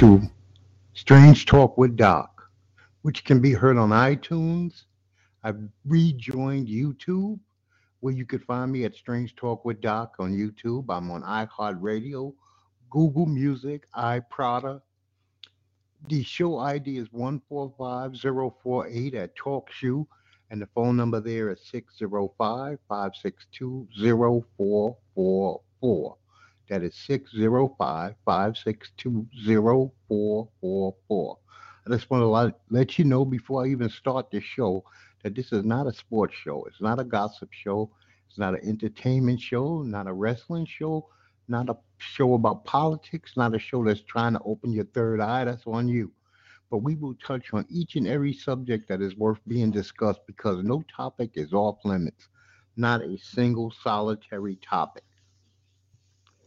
To Strange Talk with Doc, which can be heard on iTunes. I've rejoined YouTube, where you can find me at Strange Talk with Doc on YouTube. I'm on iHeartRadio, Google Music, iPrada. The show ID is 145048 at TalkShoe, and the phone number there is 605 562 0444. That is 605 562 0444. I just want to let you know before I even start the show that this is not a sports show. It's not a gossip show. It's not an entertainment show, not a wrestling show, not a show about politics, not a show that's trying to open your third eye. That's on you. But we will touch on each and every subject that is worth being discussed because no topic is off limits, not a single solitary topic.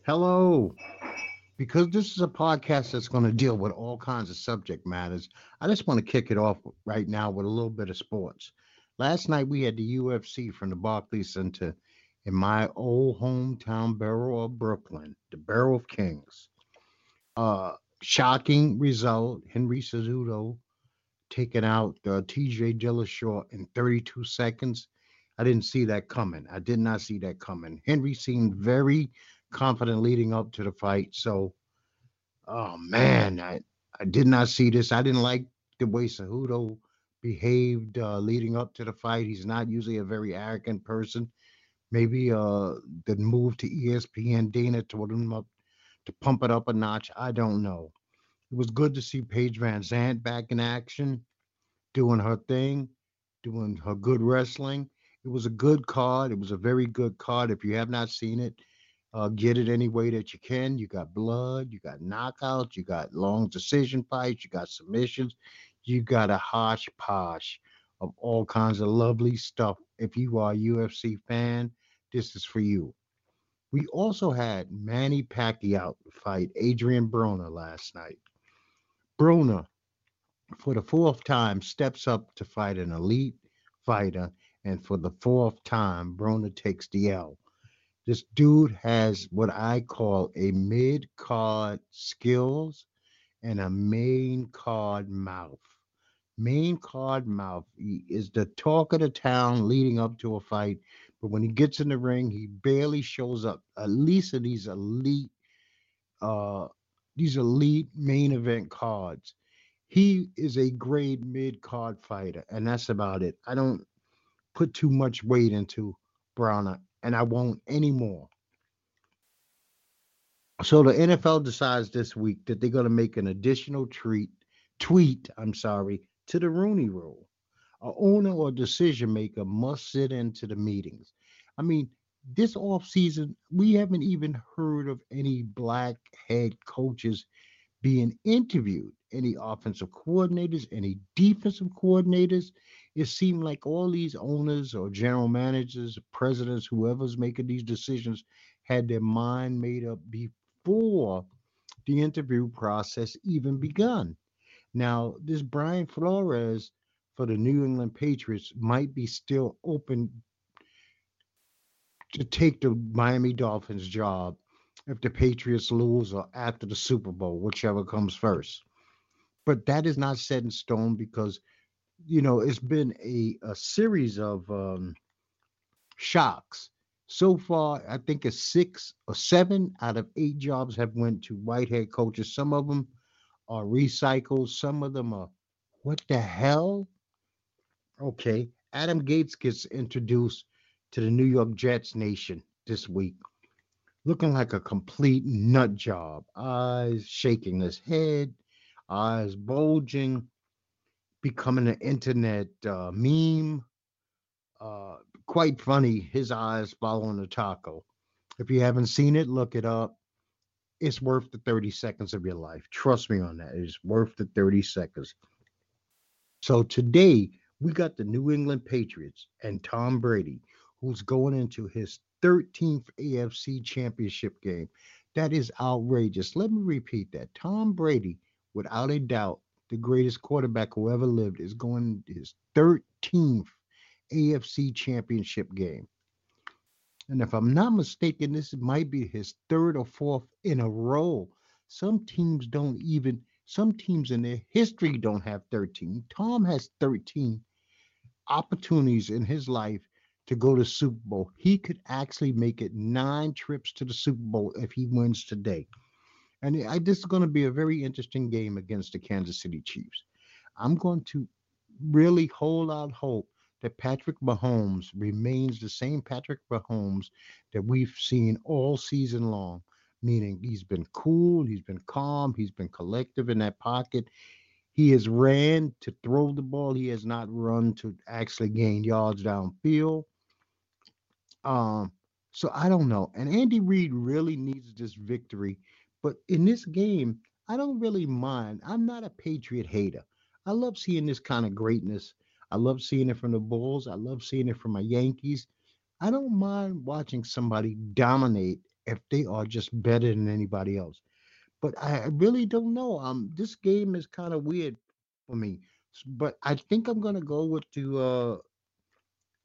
Hello. Because this is a podcast that's going to deal with all kinds of subject matters, I just want to kick it off right now with a little bit of sports. Last night we had the UFC from the Barclays Center in my old hometown borough of Brooklyn, the Borough of Kings. Uh, shocking result: Henry Cejudo taking out uh, T.J. Dillashaw in 32 seconds. I didn't see that coming. I did not see that coming. Henry seemed very confident leading up to the fight. So, oh man, I, I did not see this. I didn't like the way Cejudo behaved uh, leading up to the fight. He's not usually a very arrogant person. Maybe uh, the move to ESPN, Dana told him up to pump it up a notch. I don't know. It was good to see Paige VanZant back in action, doing her thing, doing her good wrestling. It was a good card. It was a very good card. If you have not seen it, uh, get it any way that you can. You got blood, you got knockouts, you got long decision fights, you got submissions, you got a hodgepodge of all kinds of lovely stuff. If you are a UFC fan, this is for you. We also had Manny Pacquiao fight Adrian Broner last night. Broner, for the fourth time, steps up to fight an elite fighter, and for the fourth time, Broner takes the L. This dude has what I call a mid card skills and a main card mouth. Main card mouth he is the talk of the town leading up to a fight, but when he gets in the ring, he barely shows up. At least in these elite, uh, these elite main event cards, he is a grade mid card fighter, and that's about it. I don't put too much weight into Broner and I won't anymore. So the NFL decides this week that they're going to make an additional treat, tweet, I'm sorry, to the Rooney Rule. A owner or decision maker must sit into the meetings. I mean, this offseason, we haven't even heard of any black head coaches being interviewed, any offensive coordinators, any defensive coordinators it seemed like all these owners or general managers, presidents, whoever's making these decisions had their mind made up before the interview process even begun. Now, this Brian Flores for the New England Patriots might be still open to take the Miami Dolphins job if the Patriots lose or after the Super Bowl, whichever comes first. But that is not set in stone because you know, it's been a, a series of um, shocks. So far, I think it's six or seven out of eight jobs have went to white head coaches. Some of them are recycled. Some of them are, what the hell? Okay, Adam Gase gets introduced to the New York Jets nation this week, looking like a complete nut job. Eyes shaking his head, eyes bulging becoming an internet uh, meme. Uh, quite funny, his eyes following a taco. If you haven't seen it, look it up. It's worth the 30 seconds of your life. Trust me on that. It's worth the 30 seconds. So today, we got the New England Patriots and Tom Brady, who's going into his 13th AFC championship game. That is outrageous. Let me repeat that. Tom Brady, without a doubt, the greatest quarterback who ever lived, is going his 13th AFC championship game. And if I'm not mistaken, this might be his third or fourth in a row Some teams don't even, some teams in their history don't have 13. Tom has 13 opportunities in his life to go to Super Bowl. He could actually make it nine trips to the Super Bowl if he wins today. And I, this is going to be a very interesting game against the Kansas City Chiefs. I'm going to really hold out hope that Patrick Mahomes remains the same Patrick Mahomes that we've seen all season long, meaning he's been cool, he's been calm, he's been collective in that pocket. He has ran to throw the ball. He has not run to actually gain yards downfield. Um, so I don't know. And Andy Reid really needs this victory. But in this game, I don't really mind. I'm not a Patriot hater. I love seeing this kind of greatness. I love seeing it from the Bulls. I love seeing it from my Yankees. I don't mind watching somebody dominate if they are just better than anybody else. But I really don't know. Um, this game is kind of weird for me. But I think I'm gonna go with the uh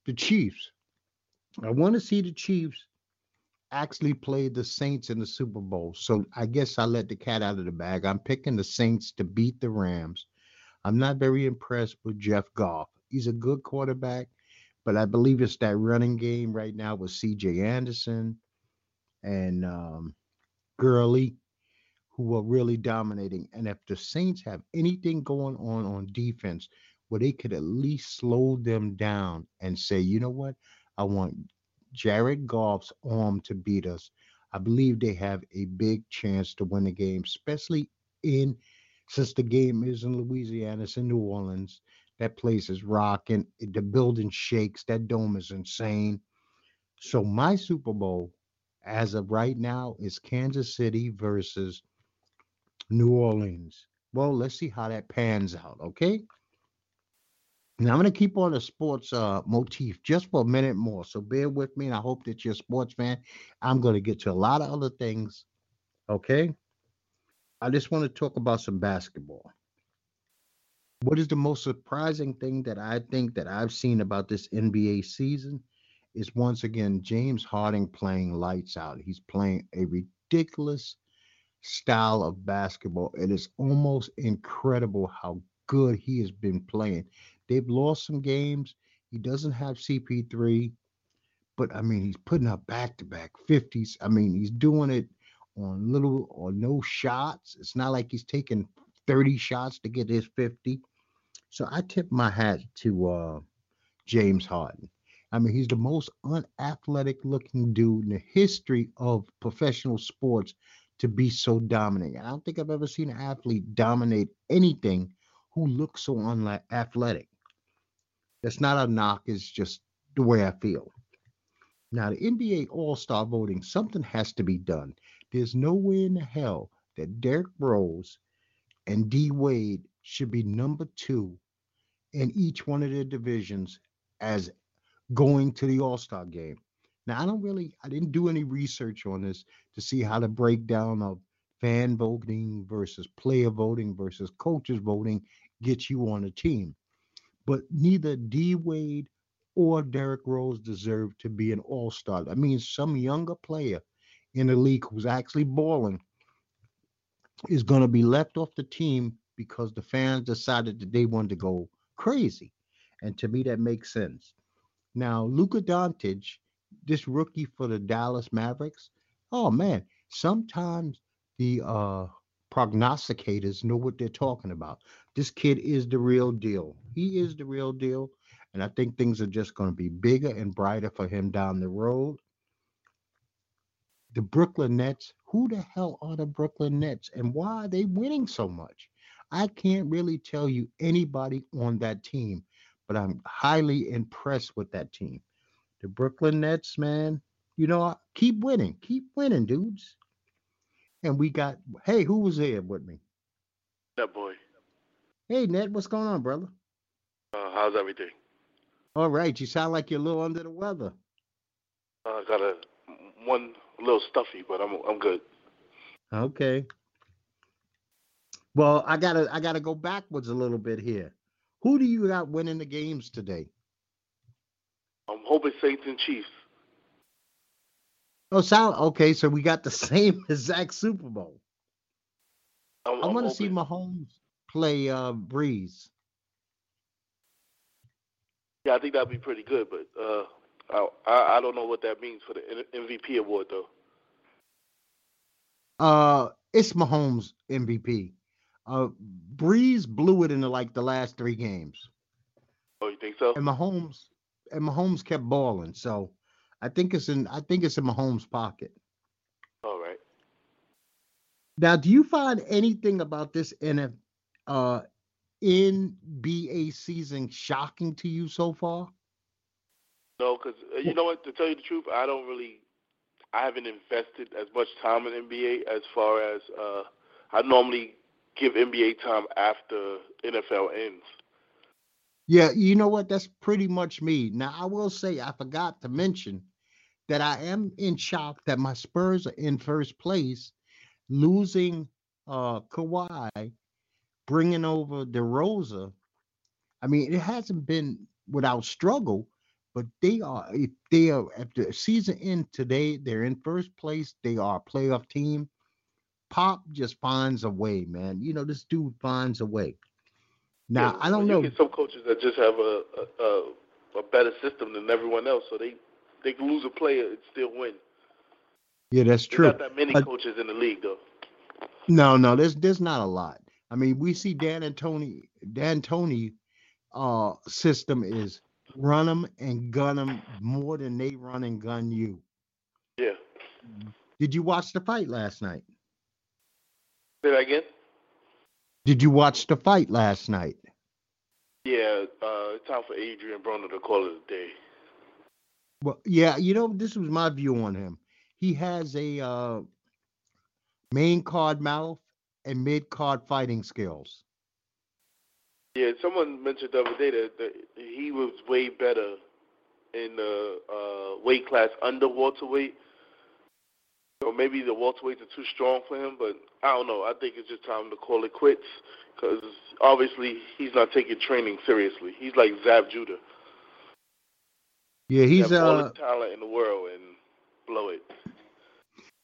the Chiefs. I want to see the Chiefs actually played the Saints in the Super Bowl. So I guess I let the cat out of the bag. I'm picking the Saints to beat the Rams. I'm not very impressed with Jeff Goff. He's a good quarterback, but I believe it's that running game right now with CJ Anderson and um, Gurley who are really dominating. And if the Saints have anything going on on defense where they could at least slow them down and say, you know what, I want Jared Goff's arm to beat us. I believe they have a big chance to win the game, especially in since the game is in Louisiana, it's in New Orleans. That place is rocking. The building shakes. That dome is insane. So my Super Bowl, as of right now, is Kansas City versus New Orleans. Well, let's see how that pans out. Okay. Now I'm going to keep on the sports uh, motif just for a minute more. So bear with me, and I hope that you're a sports fan. I'm going to get to a lot of other things. Okay. I just want to talk about some basketball. What is the most surprising thing that I think that I've seen about this NBA season is once again James Harden playing lights out. He's playing a ridiculous style of basketball. It is almost incredible how good he has been playing. They've lost some games. He doesn't have CP3, but I mean, he's putting up back to back 50s. I mean, he's doing it on little or no shots. It's not like he's taking 30 shots to get his 50. So I tip my hat to uh, James Harden. I mean, he's the most unathletic looking dude in the history of professional sports to be so dominant. I don't think I've ever seen an athlete dominate anything who looks so unathletic. That's not a knock, it's just the way I feel. Now, the NBA All Star voting, something has to be done. There's no way in the hell that Derrick Rose and D Wade should be number two in each one of their divisions as going to the All Star game. Now, I don't really, I didn't do any research on this to see how the breakdown of fan voting versus player voting versus coaches voting gets you on a team. But neither D Wade or Derrick Rose deserve to be an all star. That means some younger player in the league who's actually balling is going to be left off the team because the fans decided that they wanted to go crazy. And to me, that makes sense. Now, Luka Doncic, this rookie for the Dallas Mavericks, oh man, sometimes the uh, prognosticators know what they're talking about. This kid is the real deal. He is the real deal. And I think things are just going to be bigger and brighter for him down the road. The Brooklyn Nets, who the hell are the Brooklyn Nets and why are they winning so much? I can't really tell you anybody on that team, but I'm highly impressed with that team. The Brooklyn Nets, man, you know, keep winning, keep winning, dudes. And we got, hey, who was here with me? That boy. Hey, Ned, what's going on, brother? Uh, how's everything? All right, you sound like you're a little under the weather. Uh, I got a one little stuffy, but I'm I'm good. Okay. Well, I gotta I gotta go backwards a little bit here. Who do you got winning the games today? I'm hoping Saints and Chiefs. Oh, sound okay. So we got the same exact Super Bowl. I'm, I want to see. Mahomes play uh Brees. Yeah, I think that'd be pretty good, but uh, I I I don't know what that means for the MVP award though. Uh, it's Mahomes MVP. Uh, Brees blew it in the, like the last three games, Oh, you think so? and Mahomes and Mahomes kept balling. So I think it's in I think it's in Mahomes' pocket. All right. Now, do you find anything about this NF uh NBA season shocking to you so far? No, because uh, you know what? To tell you the truth, I don't really. I haven't invested as much time in NBA as far as uh, I normally give NBA time after NFL ends. Yeah, you know what? That's pretty much me. Now, I will say I forgot to mention that I am in shock that my Spurs are in first place, losing uh Kawhi, bringing over DeRozan. I mean, it hasn't been without struggle, but they are if they are at the season end today, they're in first place. They are a playoff team. Pop just finds a way, man. You know, this dude finds a way. Now, Yeah, I don't you know. get some coaches that just have a a, a a better system than everyone else, so they they can lose a player and still win. Yeah, that's There's true. not that many But- coaches in the league though. No, no, there's there's not a lot. I mean, we see Dan and Tony, D'Antoni uh system is run them and gun them more than they run and gun you. Yeah. Did you watch the fight last night? Say that again. Did you watch the fight last night? Yeah, uh, it's time for Adrian Broner to call it a day. Well, yeah, you know, this was my view on him. He has a uh main card mouth and mid card fighting skills. Yeah, someone mentioned the other day that, that he was way better in the uh, weight class under welterweight. So maybe the welterweights are too strong for him, but I don't know. I think it's just time to call it quits because obviously he's not taking training seriously. He's like Zab Judah. Yeah, he's have all uh the talent in the world and blow it.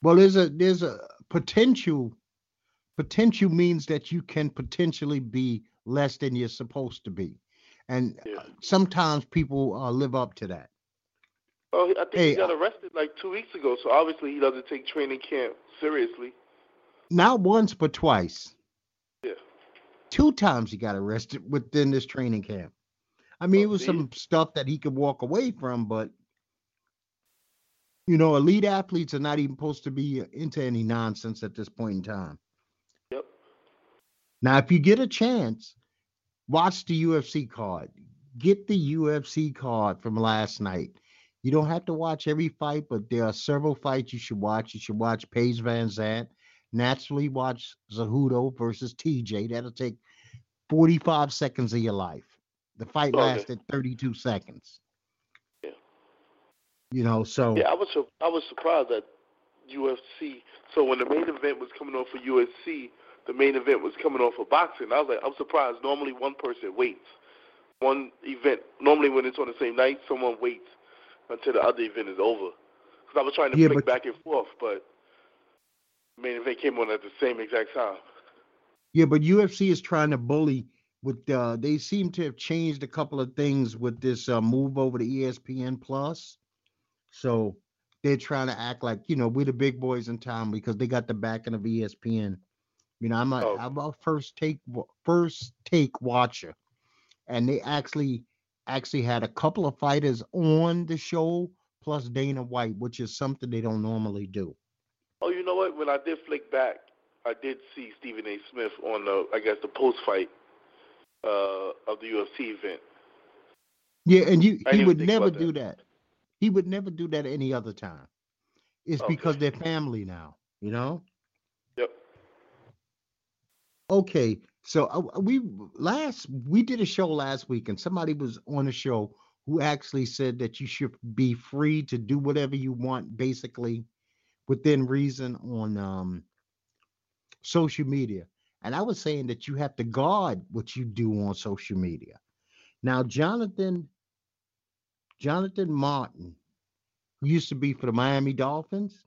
Well, there's a there's a potential. Potential means that you can potentially be less than you're supposed to be, and Yeah. uh, sometimes people uh, live up to that. Oh, I think Hey, he got uh, arrested like two weeks ago, so obviously he doesn't take training camp seriously. Not once, but twice. Yeah. Two times he got arrested within this training camp. I mean, Oh, it was some stuff that he could walk away from, but you know, elite athletes are not even supposed to be into any nonsense at this point in time. Yep. Now, if you get a chance, watch the UFC card. Get the UFC card from last night. You don't have to watch every fight, but there are several fights you should watch. You should watch Paige Van Zant. Naturally, watch Cejudo versus TJ. That'll take 45 seconds of your life. The fight oh, Okay. lasted 32 seconds. Yeah. You know, so Yeah, I was I was surprised that UFC. So when the main event was coming on for UFC, the main event was coming on for boxing. I was like, I'm surprised. Normally, one person waits. One event. Normally, when it's on the same night, someone waits until the other event is over. Because I was trying to Yeah, flick but- back and forth, but the main event came on at the same exact time. Yeah, but UFC is trying to bully with uh they seem to have changed a couple of things with this uh, move over to ESPN plus. So they're trying to act like, you know, we're the big boys in town because they got the backing of ESPN. You know, I'm a Oh. am a first take first take watcher. And they actually actually had a couple of fighters on the show plus Dana White, which is something they don't normally do. Oh, you know what? When I did flick back, I did see Stephen A. Smith on the, I guess, the post fight uh, of the UFC event. Yeah, and you he would never do that. He would never do that any other time. It's Okay. because they're family now, you know? Yep. Okay, so uh, we last we did a show last week and somebody was on the show who actually said that you should be free to do whatever you want basically within reason on um social media. And I was saying that you have to guard what you do on social media. Now, Jonathan Jonathan Martin, who used to be for the Miami Dolphins,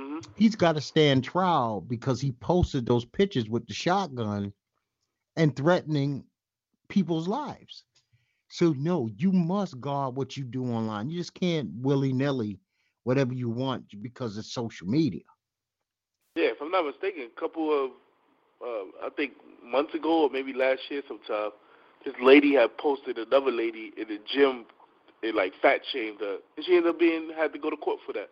hmm Mm-hmm. He's got to stand trial because he posted those pictures with the shotgun and threatening people's lives. So no, you must guard what you do online. You just can't willy nilly whatever you want because it's social media. Yeah, if I'm not mistaken, a couple of uh, I think months ago or maybe last year sometime, this lady had posted another lady in the gym and like fat shamed her, and she ended up being had to go to court for that.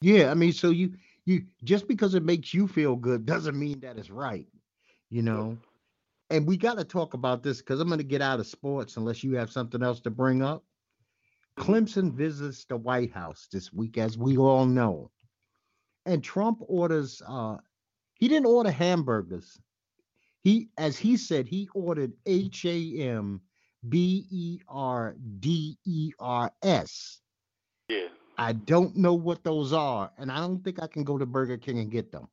Yeah, I mean, so you you just because it makes you feel good doesn't mean that it's right, you know. And we got to talk about this because I'm going to get out of sports unless you have something else to bring up. Clemson visits the White House this week, as we all know, and Trump orders. uh He didn't order hamburgers. He, as he said, he ordered H A M B E R D E R S. Yeah. I don't know what those are, and I don't think I can go to Burger King and get them.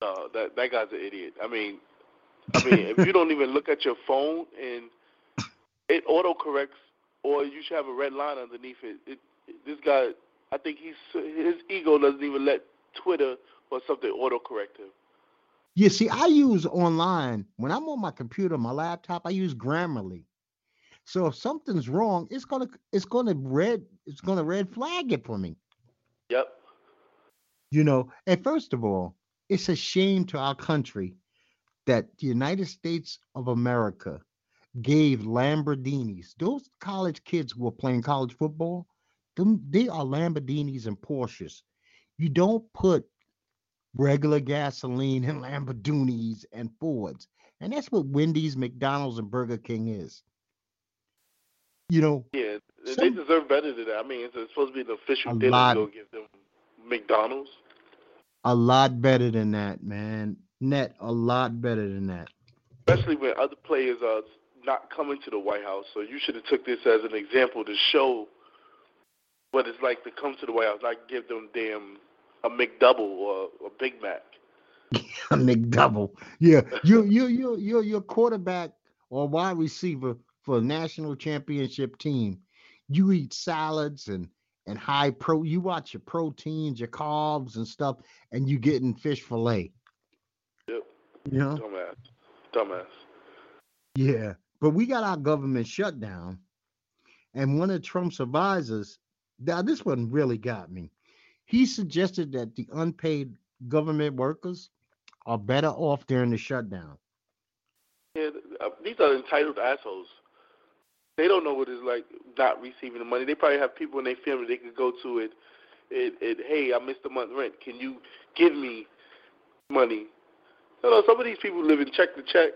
No, that that guy's an idiot. I mean, I mean, if you don't even look at your phone and it auto corrects, or you should have a red line underneath it. it, it this guy, I think he's his ego doesn't even let Twitter or something auto correct him. Yeah, see, I use online when I'm on my computer, my laptop. I use Grammarly. So if something's wrong, it's gonna it's gonna red it's gonna red flag it for me. Yep. You know, and first of all, it's a shame to our country that the United States of America gave Lamborghinis. Those college kids who are playing college football, them they are Lamborghinis and Porsches. You don't put regular gasoline and Lamborghinis and Fords. And that's what Wendy's, McDonald's, and Burger King is. You know, Yeah, they deserve better than that. I mean, it's, supposed to be an official dinner lot. to go give them McDonald's. a lot better than that, man. Net, a lot better than that. especially when other players are not coming to the White House. So you should have took this as an example to show what it's like to come to the White House, not give them damn a McDouble or a Big Mac. a McDouble. Yeah, you you you you're your quarterback or wide receiver for a national championship team. You eat salads and and high pro. You watch your proteins, your carbs and stuff, and you getting fish fillet. Yep. You know. Dumbass. Dumbass. Yeah, but we got our government shut down, and one of Trump's advisors. Now this one really got me. He suggested that the unpaid government workers are better off during the shutdown. Yeah, uh, these are entitled assholes. They don't know what it's like not receiving the money. They probably have people in their family they could go to it. It, it, hey, I missed a month rent. Can you give me money? You know, some of these people live in check to check.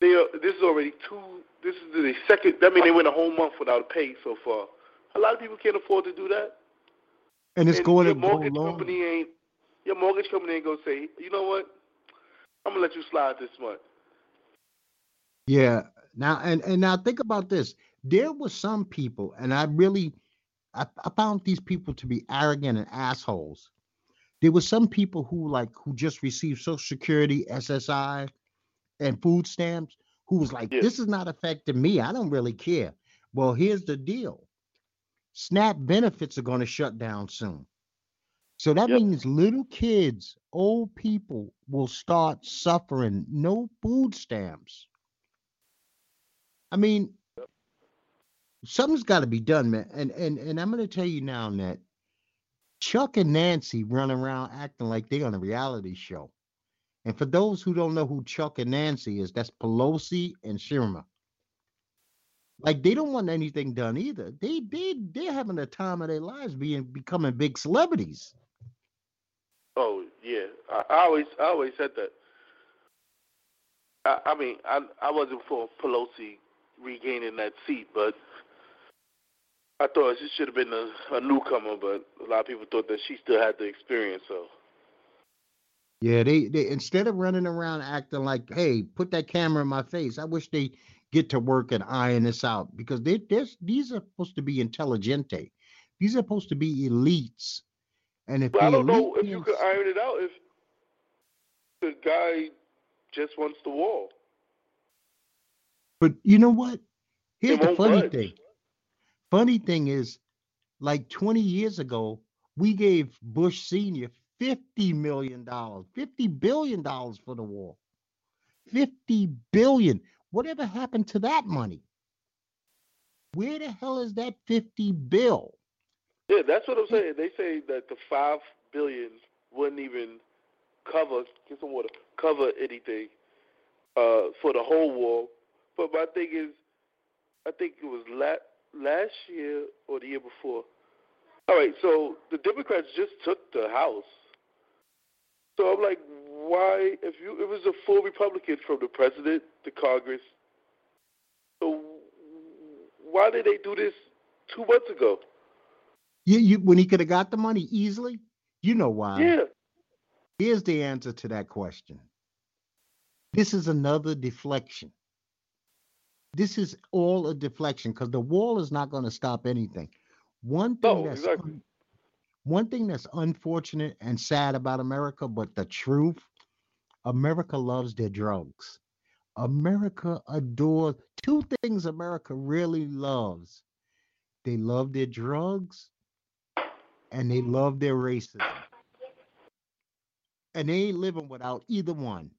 They are, this is already two. This is the second. I mean, they went a whole month without pay so far. A lot of people can't afford to do that. And it's and going to go mortgage long. company ain't. Your mortgage company ain't gonna say, you know what? I'm gonna let you slide this month. Yeah. Now and and now think about this. There were some people, and I really, I, I found these people to be arrogant and assholes. There were some people who like who just received Social Security, SSI, and food stamps, who was like, Yeah. "This is not affecting me. I don't really care." Well, here's the deal: SNAP benefits are going to shut down soon. So that Yep. means little kids, old people will start suffering no food stamps. I mean, something's got to be done, man. And and and I'm going to tell you now, Net. Chuck and Nancy run around acting like they're on a reality show. And for those who don't know who Chuck and Nancy is, that's Pelosi and Schumer. Like they don't want anything done either. They they they're having the time of their lives being becoming big celebrities. Oh yeah, I, I always I always said that. I, I mean, I I wasn't for Pelosi regaining that seat, but I thought she should have been a, a newcomer. But a lot of people thought that she still had the experience. So Yeah, they they instead of running around acting like, hey, put that camera in my face. I wish they get to work and iron this out because they these are supposed to be intelligente. These are supposed to be elites. And if but I don't know if you could iron it out if the guy just wants the wall. But you know what? Here's the funny budge. thing. Funny thing is, like 20 years ago, We gave Bush Senior fifty million dollars, fifty billion dollars for the war. Fifty billion. Whatever happened to that money? Where the hell is that fifty bill? Yeah, that's what I'm saying. They say that the five billion wouldn't even cover get some water cover anything uh, for the whole war. But my thing is, I think it was la- last year or the year before. All right, so the Democrats just took the House. So I'm like, why? If you it was a full Republican from the president, to Congress. So why did they do this two months ago? You, you when he could have got the money easily. You know why? Yeah. Here's the answer to that question. This is another deflection. This is all a deflection because the wall is not going to stop anything. One thing No, that's exactly. un- one thing that's unfortunate and sad about America, but the truth, America loves their drugs. America adores two things America really loves. They love their drugs and they love their racism. And they ain't living without either one.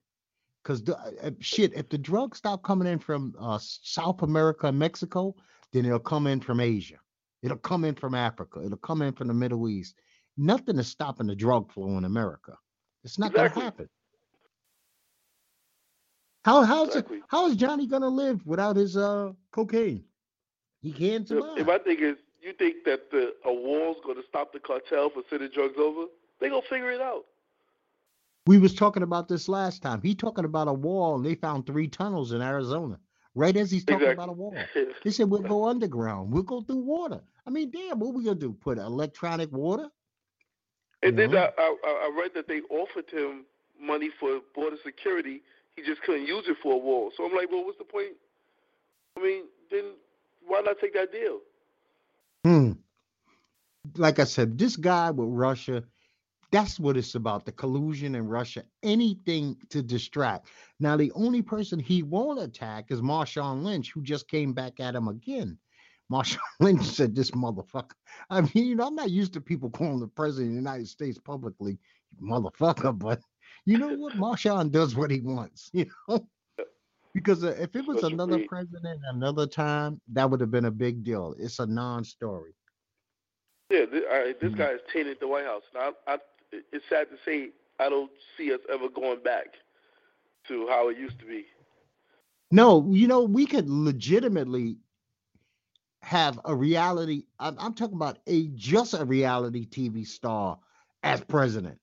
Because the uh, shit, if the drugs stop coming in from uh, South America and Mexico, then it'll come in from Asia. It'll come in from Africa. It'll come in from the Middle East. Nothing is stopping the drug flow in America. It's not Exactly. gonna happen. How how's it, Exactly. how is Johnny gonna live without his uh cocaine? He can't survive. And my thing is, you think that the a wall's going to stop the cartel from sending drugs over? They gonna figure it out. We was talking about this last time. He talking about a wall, and they found three tunnels in Arizona. Right as he's talking Exactly. about a wall. He said we'll go underground. We'll go through water. I mean, damn, what we gonna do? Put electronic water? And then Mhm. I, I I read that they offered him money for border security. He just couldn't use it for a wall. So I'm like, well, what's the point? I mean, then why not take that deal? Hmm. Like I said, this guy with Russia, that's what it's about. The collusion in Russia, anything to distract. Now, the only person he won't attack is Marshawn Lynch, who just came back at him again. Marshawn Lynch said, This motherfucker. I mean, you know, I'm not used to people calling the president of the United States publicly, motherfucker, but you know what? Marshawn does what he wants, you know? Because uh, if it was another president another time, that would have been a big deal. It's a non story. Yeah, this, I, this Mhm. guy has tainted the White House. Now, I, I, it's sad to say I don't see us ever going back to how it used to be. No, you know, we could legitimately have a reality. I'm, I'm talking about a just a reality TV star as president.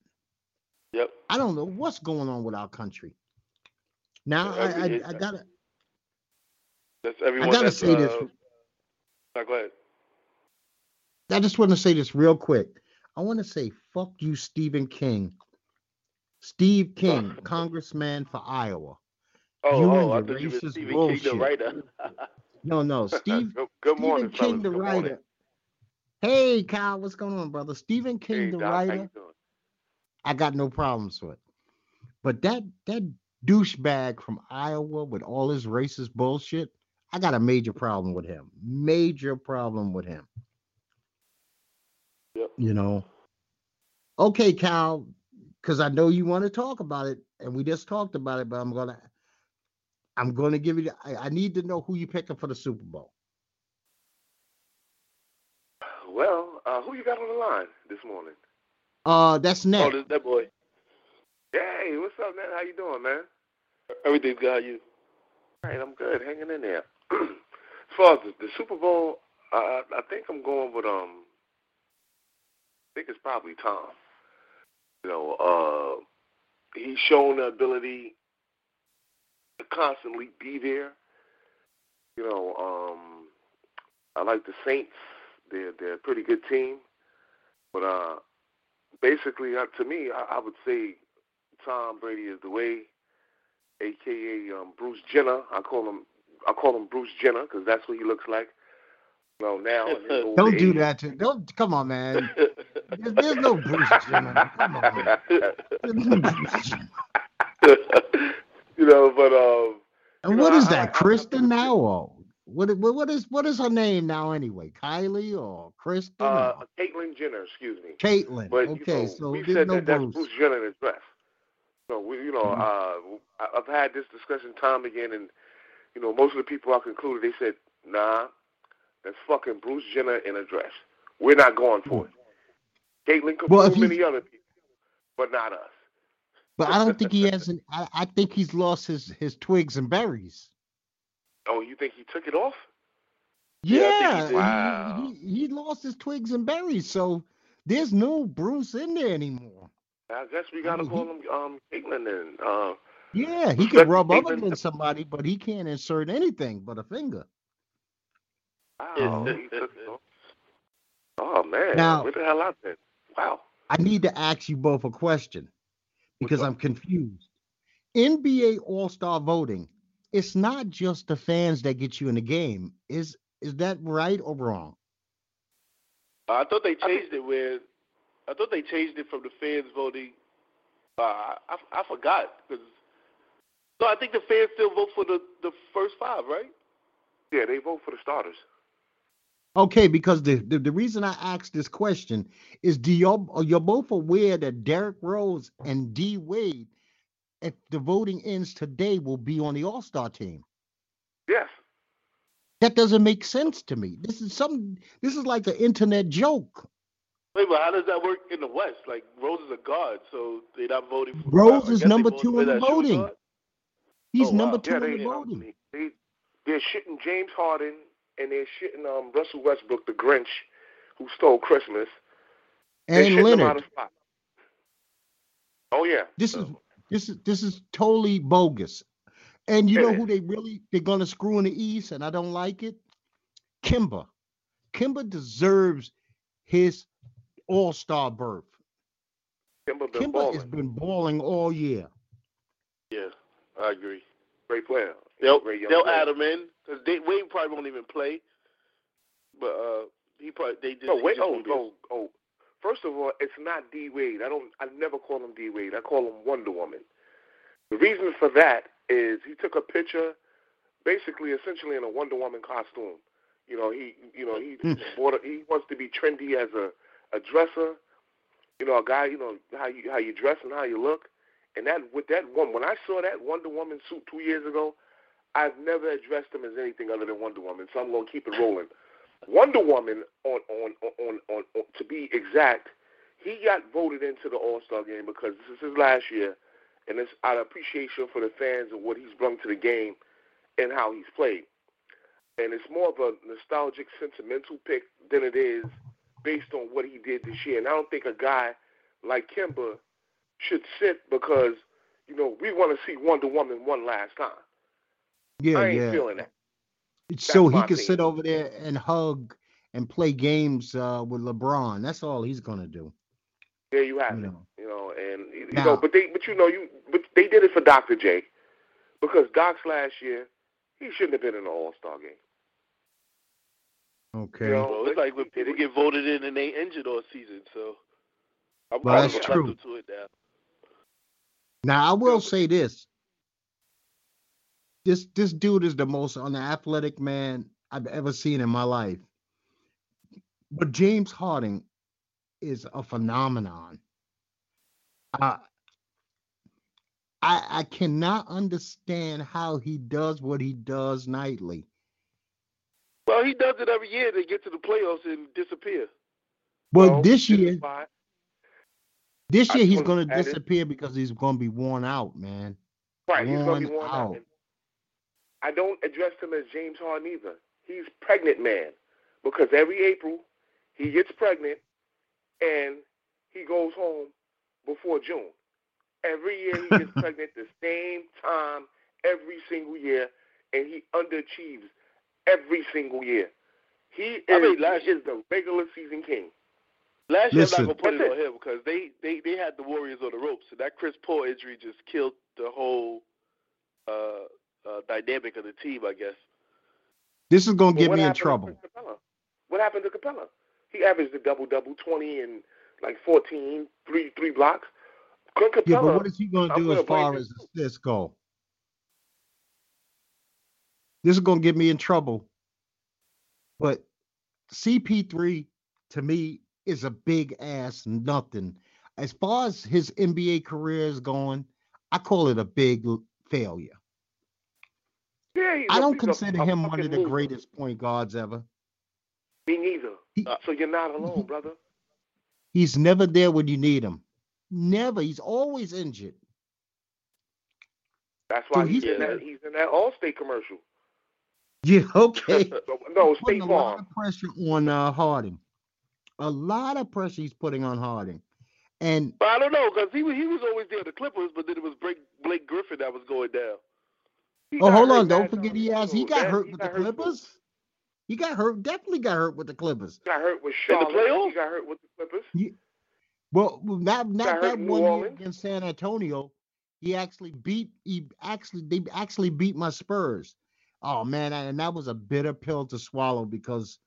I don't know what's going on with our country. Now, I, I, I gotta, That's everyone. gotta that's, say this. Uh, no, go ahead. I just want to say this real quick. I want to say, fuck you, Stephen King. Steve King, congressman for Iowa. Oh, You oh, and your thought meant racist Stephen King, bullshit. the writer. No, no, Steve. good, good Stephen King, fellas. the Good morning. writer. Hey, Kyle, what's going on, brother? Stephen King, Hey, the Doc, how you writer. I got no problems with. But that that douchebag from Iowa with all his racist bullshit, I got a major problem with him. Major problem with him. Yep. You know. Okay, Cal, because I know you want to talk about it, and we just talked about it, but I'm gonna I'm gonna give you the, I, I need to know who you picking for the Super Bowl. Well, uh, who you got on the line this morning? Uh that's oh, next. that boy. Hey, what's up, man? How you doing, man? Everything's got you. All right, I'm good, hanging in there. as far as the, the Super Bowl, I I think I'm going with um. I think it's probably Tom. You know, uh, he's shown the ability to constantly be there. You know, um, I like the Saints. They're they're a pretty good team, but uh, basically, uh, to me, I, I would say Tom Brady is the way, aka um, Bruce Jenner. I call him I call him Bruce Jenner because that's what he looks like. Know, now Don't do that to don't come on, man. There's, there's no Bruce Jenner. Come on. There's no Bruce Jenner. you know, but um, And You know, what is I- that, I- Kristen now? What, what? What is what is her name now anyway? Kylie or Kristen? uh, or- Caitlyn Jenner, excuse me. Caitlyn. But okay, you know, so we said no that that's Bruce. Bruce Jenner in his dress. So we, you know, Mhm. uh, I've had this discussion time again, and you know, most of the people I concluded they said, "Nah, that's fucking Bruce Jenner in a dress. We're not going for it." Caitlyn could Well, if many other people, but not us. But I don't think he has an. I, I think he's lost his his twigs and berries. Oh, you think he took it off? Yeah, I think he Wow. he, he, he lost his twigs and berries, so there's no Bruce in there anymore. I guess we gotta mean, call him um Caitlyn then. Uh, Yeah, he can rub Caitlyn. than somebody, but he can't insert anything but a finger. wow, he took it off. Oh man, Now- where the hell I been? Wow. I need to ask you both a question because up? I'm confused. NBA All Star voting, it's not just the fans that get you in the game. Is is that right or wrong? I thought they changed it where I thought they changed it from the fans voting. Uh, I I forgot because so I think the fans still vote for the the first five, right? Yeah, they vote for the starters. Okay, because the, the, the reason I asked this question is do y'all are you both aware that Derrick Rose and D Wade, if the voting ends today, will be on the All Star team? Yes. That doesn't make sense to me. This is some this is like an internet joke. Wait, but how does that work in the West? Like Rose is a guard, so they're not voting for Rose is number two in the voting. He's Oh, wow. number two Yeah, in they the um, voting. they they're shitting James Harden and they're shitting um Russell Westbrook, the Grinch, who stole Christmas. And Leonard. Oh yeah. This is So, this is this is totally bogus. And you know who they really they're gonna screw in the East, and I don't like it. Kemba. Kemba deserves his All Star berth. Kemba been Kemba balling. has been balling all year. Yeah, I agree. Great player. They'll Great they'll player. add him in because Wade probably won't even play, but uh, he probably they just No, he wait. just Oh, oh, oh. First of all, it's not D Wade. I don't. I never call him D Wade. I call him Wonder Woman. The reason for that is he took a picture, basically, essentially in a Wonder Woman costume. You know, he, you know, he Hmm. bought. A, he wants to be trendy as a a dresser. You know, a guy. You know how you how you dress and how you look. And that with that one, when I saw that Wonder Woman suit two years ago, I've never addressed him as anything other than Wonder Woman. So I'm gonna keep it rolling. Wonder Woman, on on on on, on to be exact, he got voted into the All Star game because this is his last year, and it's out of appreciation for the fans and what he's brought to the game and how he's played. And it's more of a nostalgic, sentimental pick than it is based on what he did this year. And I don't think a guy like Kemba should sit because you know we want to see Wonder Woman one last time. Yeah, I ain't yeah. feeling that. So he my can sit over there and hug and play games uh, with LeBron. That's all he's gonna do. There you have You it. know. You know, and you Now- know, but they, but you know, you, but they did it for Dr. J, because Doc's last year, he shouldn't have been in the All Star game. Okay. You know, Well, it's like when people get voted in and they injured all season, so I'm Well, kind of that's true. to it now. Now I will say this. This this dude is the most unathletic man I've ever seen in my life. But James Harden is a phenomenon. I I, I cannot understand how he does what he does nightly. Well, he does it every year. They get to the playoffs and disappear. Well, Well, this year, this year he's going to add it. disappear because he's going to be worn out, man. right, he's going to be Worn worn out. out. And I don't address him as James Harden either. He's pregnant man, because every April he gets pregnant, and he goes home before June. Every year he gets pregnant the same time every single year, and he underachieves every single year. He is, I mean, last- he is the regular season king. Last year, Listen. I'm not gonna put it on him because they, they, they had the Warriors on the ropes, and that Chris Paul injury just killed the whole uh, uh, dynamic of the team, I guess. This is But to get me in trouble. What happened to Capela? He averaged a double double, twenty and like 14, three three blocks. Clint Yeah, but what is he going to I'm do gonna as far as assists go? This is going to get me in trouble. But CP3 to me is a big ass nothing. As far as his NBA career is going, I call it a big failure. Yeah, I don't consider a, him one of the mover. greatest point guards ever. Me neither. He, so you're not alone, brother. He's never there when you need him. Never. He's always injured. That's why he's, he's, in that, he's in that Allstate commercial. Yeah, okay. no, State Farm. A lot of pressure on uh, Harden. A lot of pressure he's putting on Harden. And but I don't know because he was he was always there the Clippers, but then it was Blake, Blake Griffin that was going down. He oh, hold on! Don't forget he has he got hurt he with got the Clippers. Hurt. He got hurt. Definitely got hurt with the Clippers. Got hurt with Charlotte. In the playoffs? He got hurt with the Clippers. Yeah. Well, not not that one year against San Antonio. He actually beat. He actually they actually beat my Spurs. Oh man, and that was a bitter pill to swallow because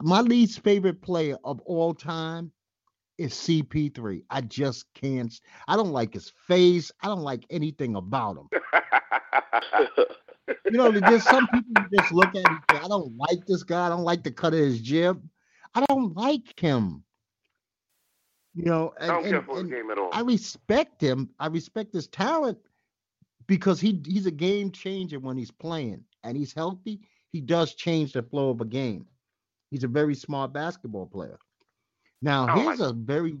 my least favorite player of all time is CP3. I just can't. I don't like his face. I don't like anything about him. you know, there's some people just look at him. I don't like this guy. I don't like the cut of his jib. I don't like him. You know, and, I don't care for the game at all. I respect him. I respect his talent because he he's a game changer when he's playing and he's healthy. He does change the flow of a game. He's a very smart basketball player. Now, oh, here's a very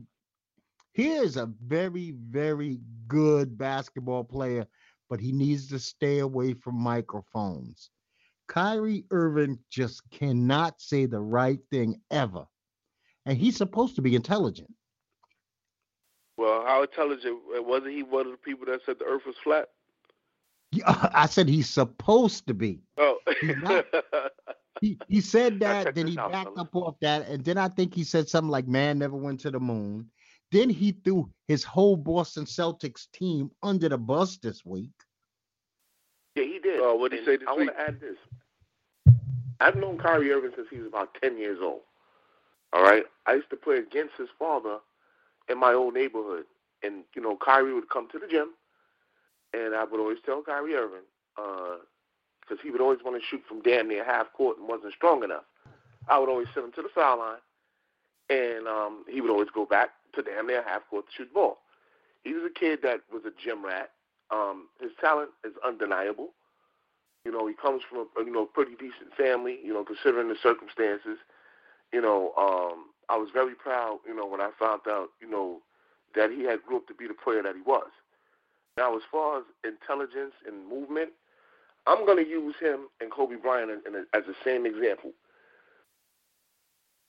here's a very very good basketball player, but he needs to stay away from microphones. Kyrie Irving just cannot say the right thing ever. And he's supposed to be intelligent. Well, how intelligent uh, wasn't he one of the people that said the earth was flat? Yeah, I said he's supposed to be. Oh. he, he said that, then he backed up off that, and then I think he said something like, "Man never went to the moon." Then he threw his whole Boston Celtics team under the bus this week. Yeah, he did. Oh, what did he say this I week? want to add this. I've known Kyrie Irving since he was about ten years old. All right, I used to play against his father in my old neighborhood, and you know, Kyrie would come to the gym, and I would always tell Kyrie Irving, uh, because he would always want to shoot from damn near half court and wasn't strong enough. I would always send him to the sideline, and um, he would always go back to damn near half court to shoot ball. He was a kid that was a gym rat. Um, his talent is undeniable. You know, he comes from a you know pretty decent family. You know, considering the circumstances. You know, um, I was very proud. You know, when I found out, you know, that he had grew up to be the player that he was. Now, as far as intelligence and movement, I'm going to use him and Kobe Bryant in, in a, as the same example.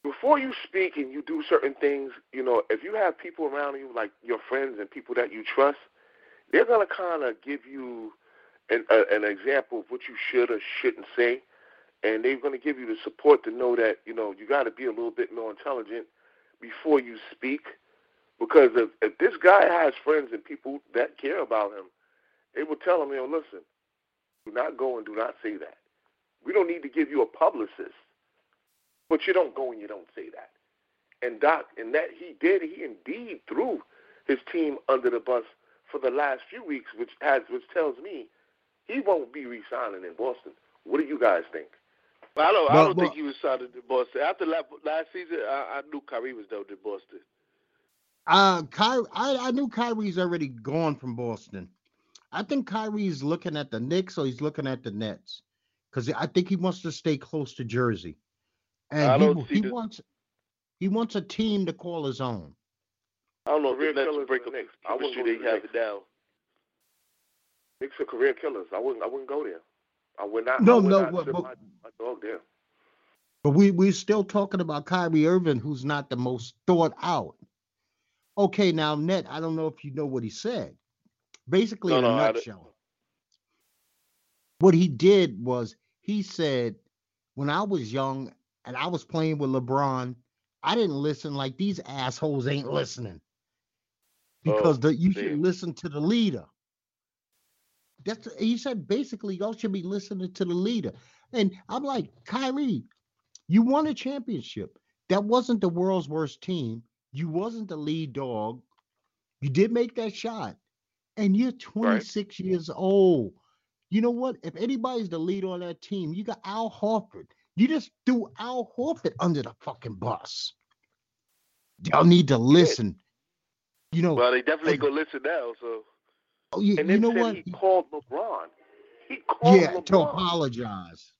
Before you speak and you do certain things, you know, if you have people around you, like your friends and people that you trust, they're going to kind of give you an, a, an example of what you should or shouldn't say. And they're going to give you the support to know that, you know, you got to be a little bit more intelligent before you speak. Because if, if this guy has friends and people that care about him, they will tell him, you know, listen, do not go and do not say that. We don't need to give you a publicist, but you don't go and you don't say that. And Doc, and that he did, he indeed threw his team under the bus for the last few weeks, which has which tells me he won't be re-signing in Boston. What do you guys think? Well, I don't. I don't think he was signed to Boston after last, last season. I, I knew Kyrie was done in Boston. Uh, Kyrie, I, I knew Kyrie's already gone from Boston. I think Kyrie's looking at the Knicks or he's looking at the Nets because I think he wants to stay close to Jersey, and he, he the... wants he wants a team to call his own. I don't know if the Nets break the Knicks. I wouldn't they have it down. Knicks are career killers. I wouldn't. I wouldn't go there. I would not. No, would no, not but, but, my, my dog there. But we we're still talking about Kyrie Irving, who's not the most thought out. Okay, now Net, I don't know if you know what he said. Basically, no, in a no, nutshell, what he did was he said, when I was young and I was playing with LeBron, I didn't listen like these assholes ain't listening oh, because oh, the, you should listen to the leader. That's he said basically y'all should be listening to the leader. And I'm like, Kyrie, you won a championship. That wasn't the world's worst team. You wasn't the lead dog. You did make that shot and you're 26 right. years old. You know what? If anybody's the lead on that team, you got Al Horford. You just threw Al Horford under the fucking bus. Y'all need to listen. You know. Well, they definitely go listen now. So. Oh yeah, and you know what? He called LeBron. He called yeah LeBron. to apologize.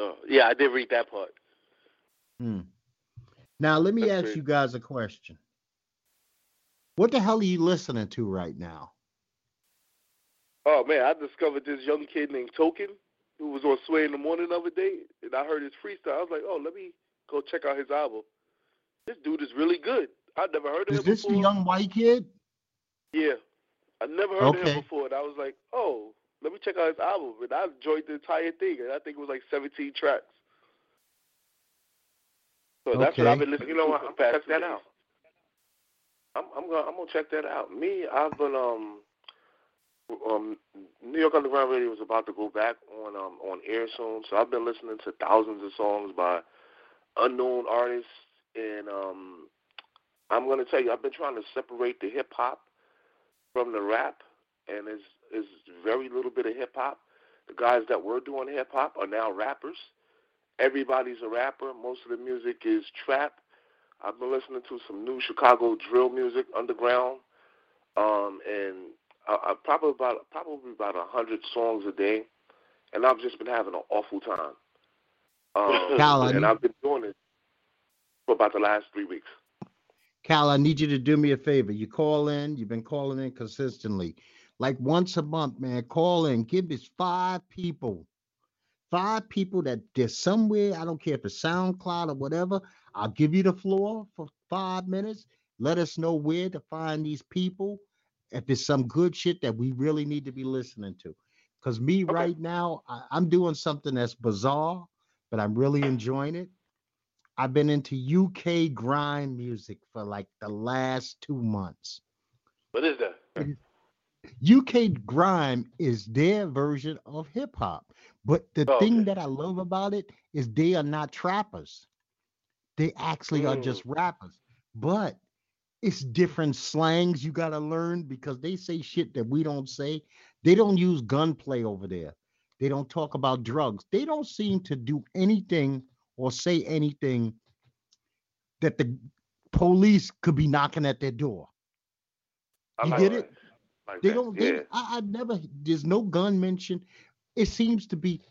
Oh, yeah, I did read that part. Hmm. Now let me That's ask great. you guys a question. What the hell are you listening to right now? Oh man, I discovered this young kid named Token who was on Sway in the morning the other day, and I heard his freestyle. I was like, oh, let me go check out his album. This dude is really good. I'd never heard of is him before. Is this the young white kid? Yeah, I never heard okay. of him before, and I was like, oh, let me check out his album, and I enjoyed the entire thing, and I think it was like 17 tracks. So okay. that's what I've been listening you know. What, I'm check that out. I'm I'm gonna I'm gonna check that out. Me, I've been um um New York Underground Radio is about to go back on um on air soon, so I've been listening to thousands of songs by unknown artists, and um I'm gonna tell you, I've been trying to separate the hip hop from the rap, and there's is very little bit of hip hop. The guys that were doing hip hop are now rappers. Everybody's a rapper. Most of the music is trap. I've been listening to some new Chicago drill music, underground, um, and I, I probably about probably about a hundred songs a day, and I've just been having an awful time. Um, Cal, and need, I've been doing it for about the last three weeks. Cal, I need you to do me a favor. You call in. You've been calling in consistently, like once a month, man. Call in. Give us five people, five people that there's somewhere. I don't care if it's SoundCloud or whatever. I'll give you the floor for five minutes. Let us know where to find these people. If it's some good shit that we really need to be listening to. Because me okay. right now, I, I'm doing something that's bizarre, but I'm really enjoying it. I've been into UK grime music for like the last two months. What is that? UK grime is their version of hip hop. But the oh, thing okay. that I love about it is they are not trappers. They actually mm. are just rappers. But it's different slangs you got to learn because they say shit that we don't say. They don't use gunplay over there. They don't talk about drugs. They don't seem to do anything or say anything that the police could be knocking at their door. You like get it? Like they that. don't. They, yeah. I, I never. There's no gun mention. It seems to be.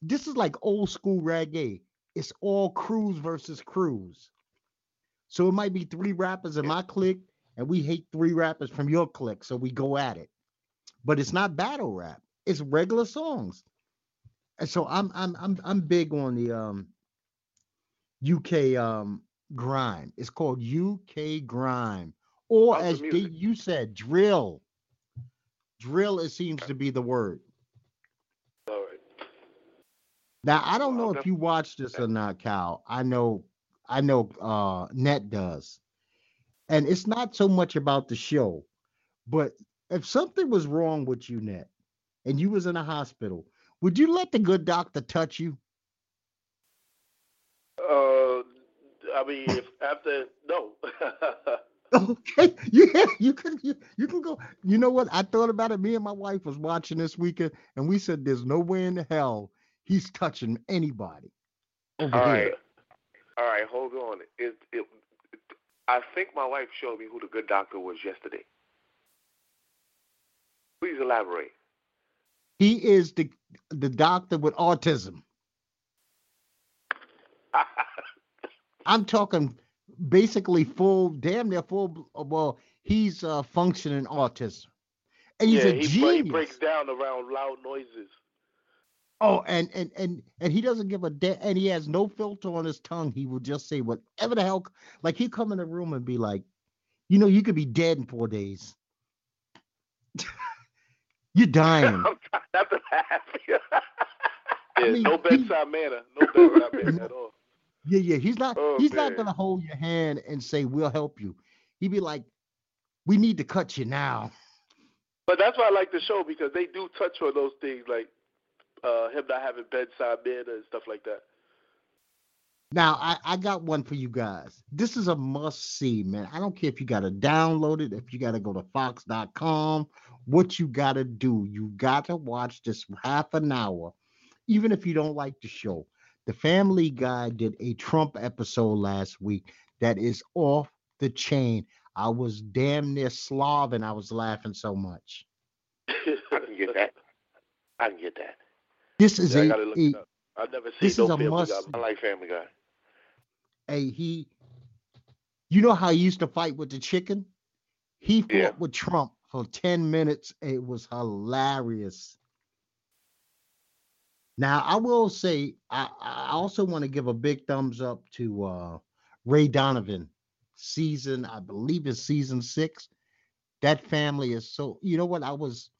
This is like old school reggae. It's all crews versus crews. So it might be three rappers in my clique, and we hate three rappers from your clique, so we go at it. But it's not battle rap. It's regular songs. And so I'm I'm I'm I'm big on the um UK um grime. It's called UK grime. Or as you said, drill. Drill, it seems to be the word. All right. Now I don't know if you watched this or not, Cal. I know, I know. Uh, Net does, and it's not so much about the show, but if something was wrong with you, Net, and you was in a hospital, would you let the good doctor touch you? Uh, I mean, if after no. Okay, yeah, you can you, you can go. You know what? I thought about it. Me and my wife was watching this weekend, and we said, "There's no way in the hell he's touching anybody." Over All here. right, all right, hold on. It, it, it, I think my wife showed me who the good doctor was yesterday. Please elaborate. He is the the doctor with autism. I'm talking basically full, damn near full. Well, he's uh, functioning autism, and he's yeah, a he, genius. he breaks down around loud noises. Oh, and and and and he doesn't give a damn, and he has no filter on his tongue. He will just say whatever the hell. Like he come in the room and be like, you know, you could be dead in four days. You're dying. I'm trying not to laugh. yeah, I mean, no bedside he, manner. No bedside manner at all. Yeah, yeah. He's not oh, he's man. not gonna hold your hand and say, We'll help you. He'd be like, We need to cut you now. But that's why I like the show because they do touch on those things like uh, him not having bedside manner and stuff like that. Now I, I got one for you guys. This is a must see, man. I don't care if you gotta download it, if you gotta go to fox.com, what you gotta do. You gotta watch this half an hour, even if you don't like the show. The Family Guy did a Trump episode last week. that is off the chain. I was damn near slobbing. I was laughing so much. I can get that. I can get that. This is Yeah, I a, gotta look a it up. I've never seen this no is a Family must- Guy. I like Family Guy. Hey, he. You know how he used to fight with the chicken? He fought Yeah. with Trump for 10 minutes. It was hilarious. Now, I will say, I, I also want to give a big thumbs up to uh, Ray Donovan. Season, I believe it's season six. That family is so, you know what? I was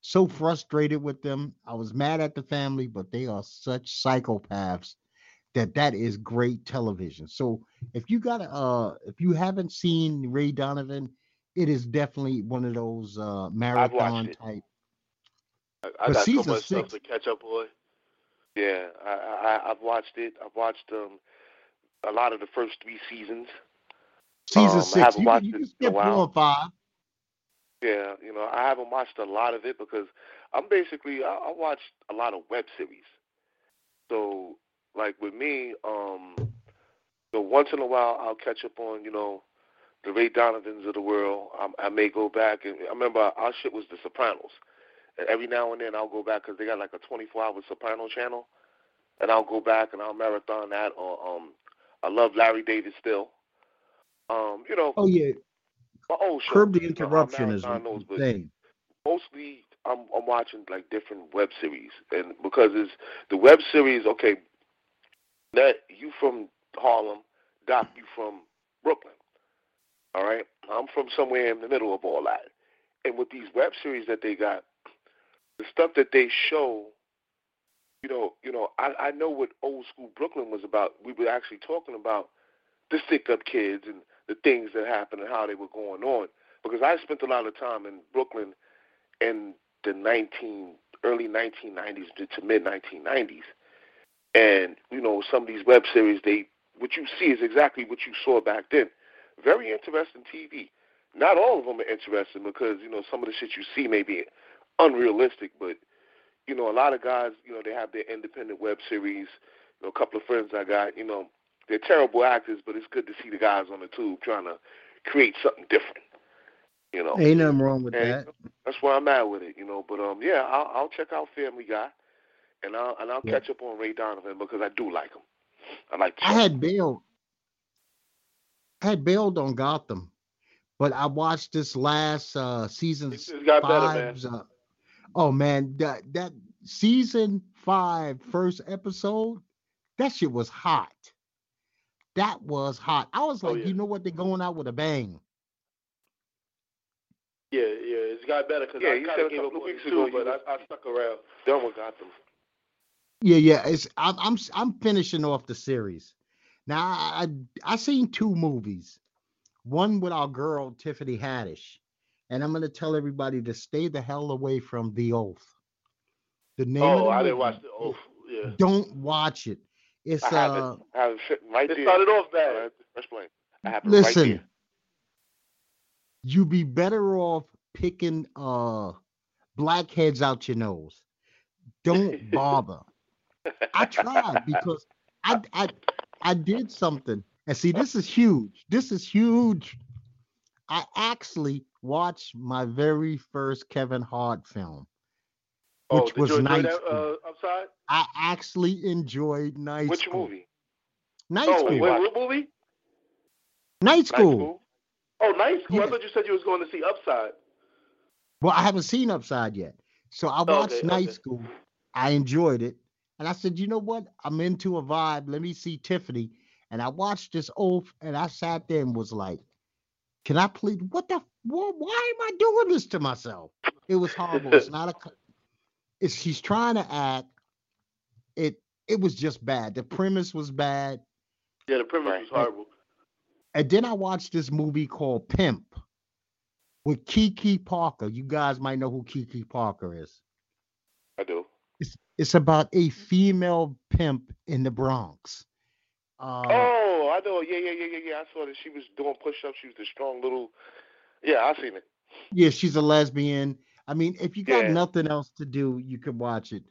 so frustrated with them. I was mad at the family, but they are such psychopaths that that is great television. So if you got uh if you haven't seen Ray Donovan, it is definitely one of those uh marathon type. I, I got so season much stuff six- to catch up on. Yeah, I, I I've watched it. I've watched um a lot of the first three seasons. Season Um, I six. haven't You, watched can- you it in a skip four while. and five. Yeah, you know, I haven't watched a lot of it because I'm basically I, I watch a lot of web series. So like with me, um, so once in a while I'll catch up on you know the Ray Donovans of the world. I, I may go back and I remember our shit was The Sopranos. And every now and then I'll go back because they got like a 24-hour Soprano channel, and I'll go back and I'll marathon that. Or um, I love Larry David still. Um, you know, Oh yeah. Old oh, show. Curb the you know, I'll interruption is but insane. mostly I'm I'm watching like different web series, and because it's the web series. Okay, that you from Harlem, Doc, you from Brooklyn. All right, I'm from somewhere in the middle of all that, and with these web series that they got, the stuff that they show. You know, you know, I, I know what old school Brooklyn was about. We were actually talking about the stick up kids and the things that happened and how they were going on. Because I spent a lot of time in Brooklyn in the 19 early 1990s to, mid 1990s, and you know some of these web series, they what you see is exactly what you saw back then. Very interesting TV. Not all of them are interesting because you know some of the shit you see may be unrealistic, but you know a lot of guys, you know they have their independent web series. You know, a couple of friends I got, you know, they're terrible actors, but it's good to see the guys on the tube trying to create something different. You know, Ain't nothing wrong with And that. that's where I'm at with it, you know. But um, yeah, I'll, I'll check out Family Guy, and I'll and I'll Yeah. catch up on Ray Donovan because I do like him. I like. I had bailed. I had bailed on Gotham, but I watched this last uh season It's it's got better, man. five's, uh, oh man, that that season five first episode, that shit was hot. That was hot. I was Oh, like, yeah. you know what? They're going out with a bang. Yeah, yeah, it's got better because Yeah, I kind said a of gave up couple of on it weeks ago you but was- I, I stuck around. done with Gotham. Yeah, yeah. It's I'm I'm s- I'm finishing off the series. Now I I, I seen two movies. One with our girl Tiffany Haddish, and I'm gonna tell everybody to stay the hell away from The Oath. The name of Oh, the I didn't watch the Oh, yeah. Don't watch it. It's I have uh it. I have it right It there. started off bad. Let's. I have it right listen. there. you be better off picking uh blackheads out your nose. Don't bother. I tried because I I I did something. And see, this is huge. This is huge. I actually watched my very first Kevin Hart film, oh, which was you enjoy Night that School. uh, upside? I actually enjoyed Night Which School. movie? Night oh, School. wait, what movie? Night Night School. School. Oh, Night School. Yeah. I thought you said you was going to see Upside. Well, I haven't seen Upside yet. So I watched Okay, Night okay. School. I enjoyed it. And I said, you know what? I'm into a vibe. Let me see Tiffany. And I watched this oath and I sat there and was like, can I please? What the? What, why am I doing this to myself? It was horrible. It's not a. It's she's trying to act. It it was just bad. The premise was bad. Yeah, the premise Right. was horrible. And then I watched this movie called Pimp with Kiki Parker. You guys might know who Kiki Parker is. I do. It's it's about a female pimp in the Bronx. Uh, Oh, I know. Yeah, yeah, yeah, yeah, yeah. I saw that she was doing push-ups. She was the strong little. Yeah, I seen it. yeah, she's a lesbian. I mean, if you got Yeah. nothing else to do, you could watch it.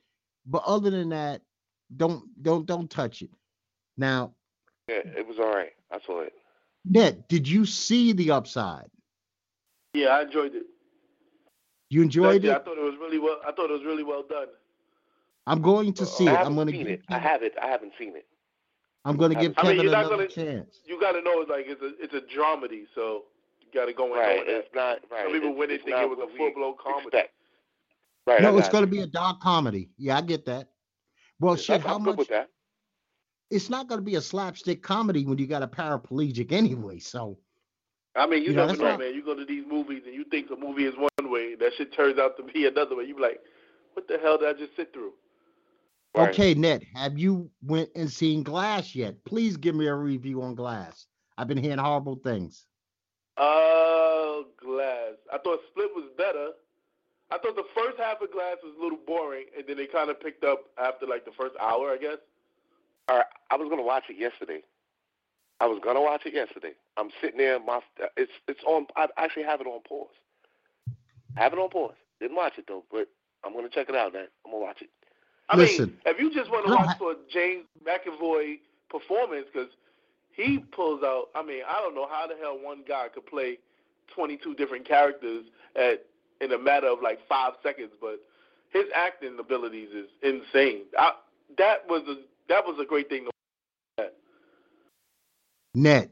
But other than that, don't don't don't touch it. Now, Yeah, it was all right. I saw it. Ned, did you see the upside? Yeah, I enjoyed it. You enjoyed yeah, it? I thought it was really well. I thought it was really well done. I'm going to Uh, see I it. I'm going to seen give it. I have it. I haven't seen it. I'm going to give I mean, Kevin you're not another gonna- chance. You got to know it's like it's a it's a dramedy, so you got to go in Right. knowing that. It's not right. Some people it's, when they think it was a full blown comedy. expect. Right. No, it's going to be a dark comedy. Yeah, I get that. Well, Yeah, shit, I'm how much? with that. It's not going to be a slapstick comedy when you got a paraplegic anyway. So I mean, you, You know, never know, not- man. You go to these movies and you think the movie is one way, that shit turns out to be another way. You be like, what the hell did I just sit through? Right. Okay, Ned, have you went and seen Glass yet? Please give me a review on Glass. I've been hearing horrible things. Uh, Glass. I thought Split was better. I thought the first half of Glass was a little boring, and then they kind of picked up after like the first hour, I guess. All right, I was gonna watch it yesterday. I was gonna watch it yesterday. I'm sitting there. My it's it's on. I actually have it on pause. I have it on pause. Didn't watch it though, but I'm gonna check it out. Now I'm gonna watch it. I Listen. mean, if you just want to watch for James McAvoy performance, because he pulls out. I mean, I don't know how the hell one guy could play 22 different characters at in a matter of like five seconds, but his acting abilities is insane. I, that was a that was a great thing. To Ned,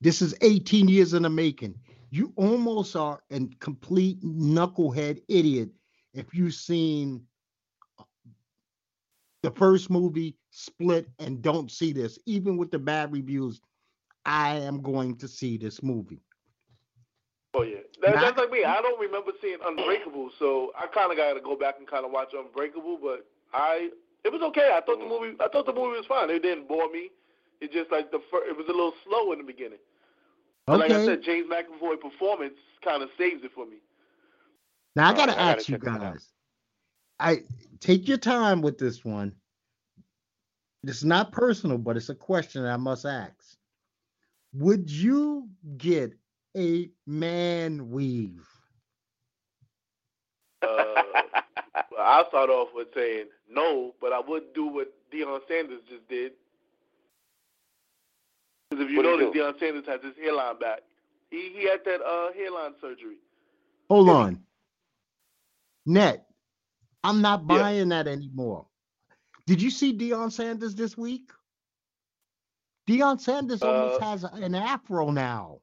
this is 18 years in the making. You almost are a complete knucklehead idiot if you've seen the first movie, Split, and don't see this. Even with the bad reviews, I am going to see this movie. Oh yeah, that, that's like me. I don't remember seeing Unbreakable, so I kind of got to go back and kind of watch Unbreakable. But I, it was okay. I thought the movie, I thought the movie was fine. It didn't bore me. It just like the fir- it was a little slow in the beginning. But Like I said, James McAvoy performance kind of saves it for me. Now I gotta right, I gotta ask you check that out. guys. I take your time with this one. It's not personal, but it's a question I must ask. Would you get a man weave? Uh, well, I'll start off with saying no, but I would do what Deion Sanders just did. Because if you What'd notice, do? Deion Sanders has his hairline back. He he had that uh, hairline surgery. Hold on. Net, I'm not Yeah. buying that anymore. Did you see Deion Sanders this week? Deion Sanders almost Uh, has an afro now.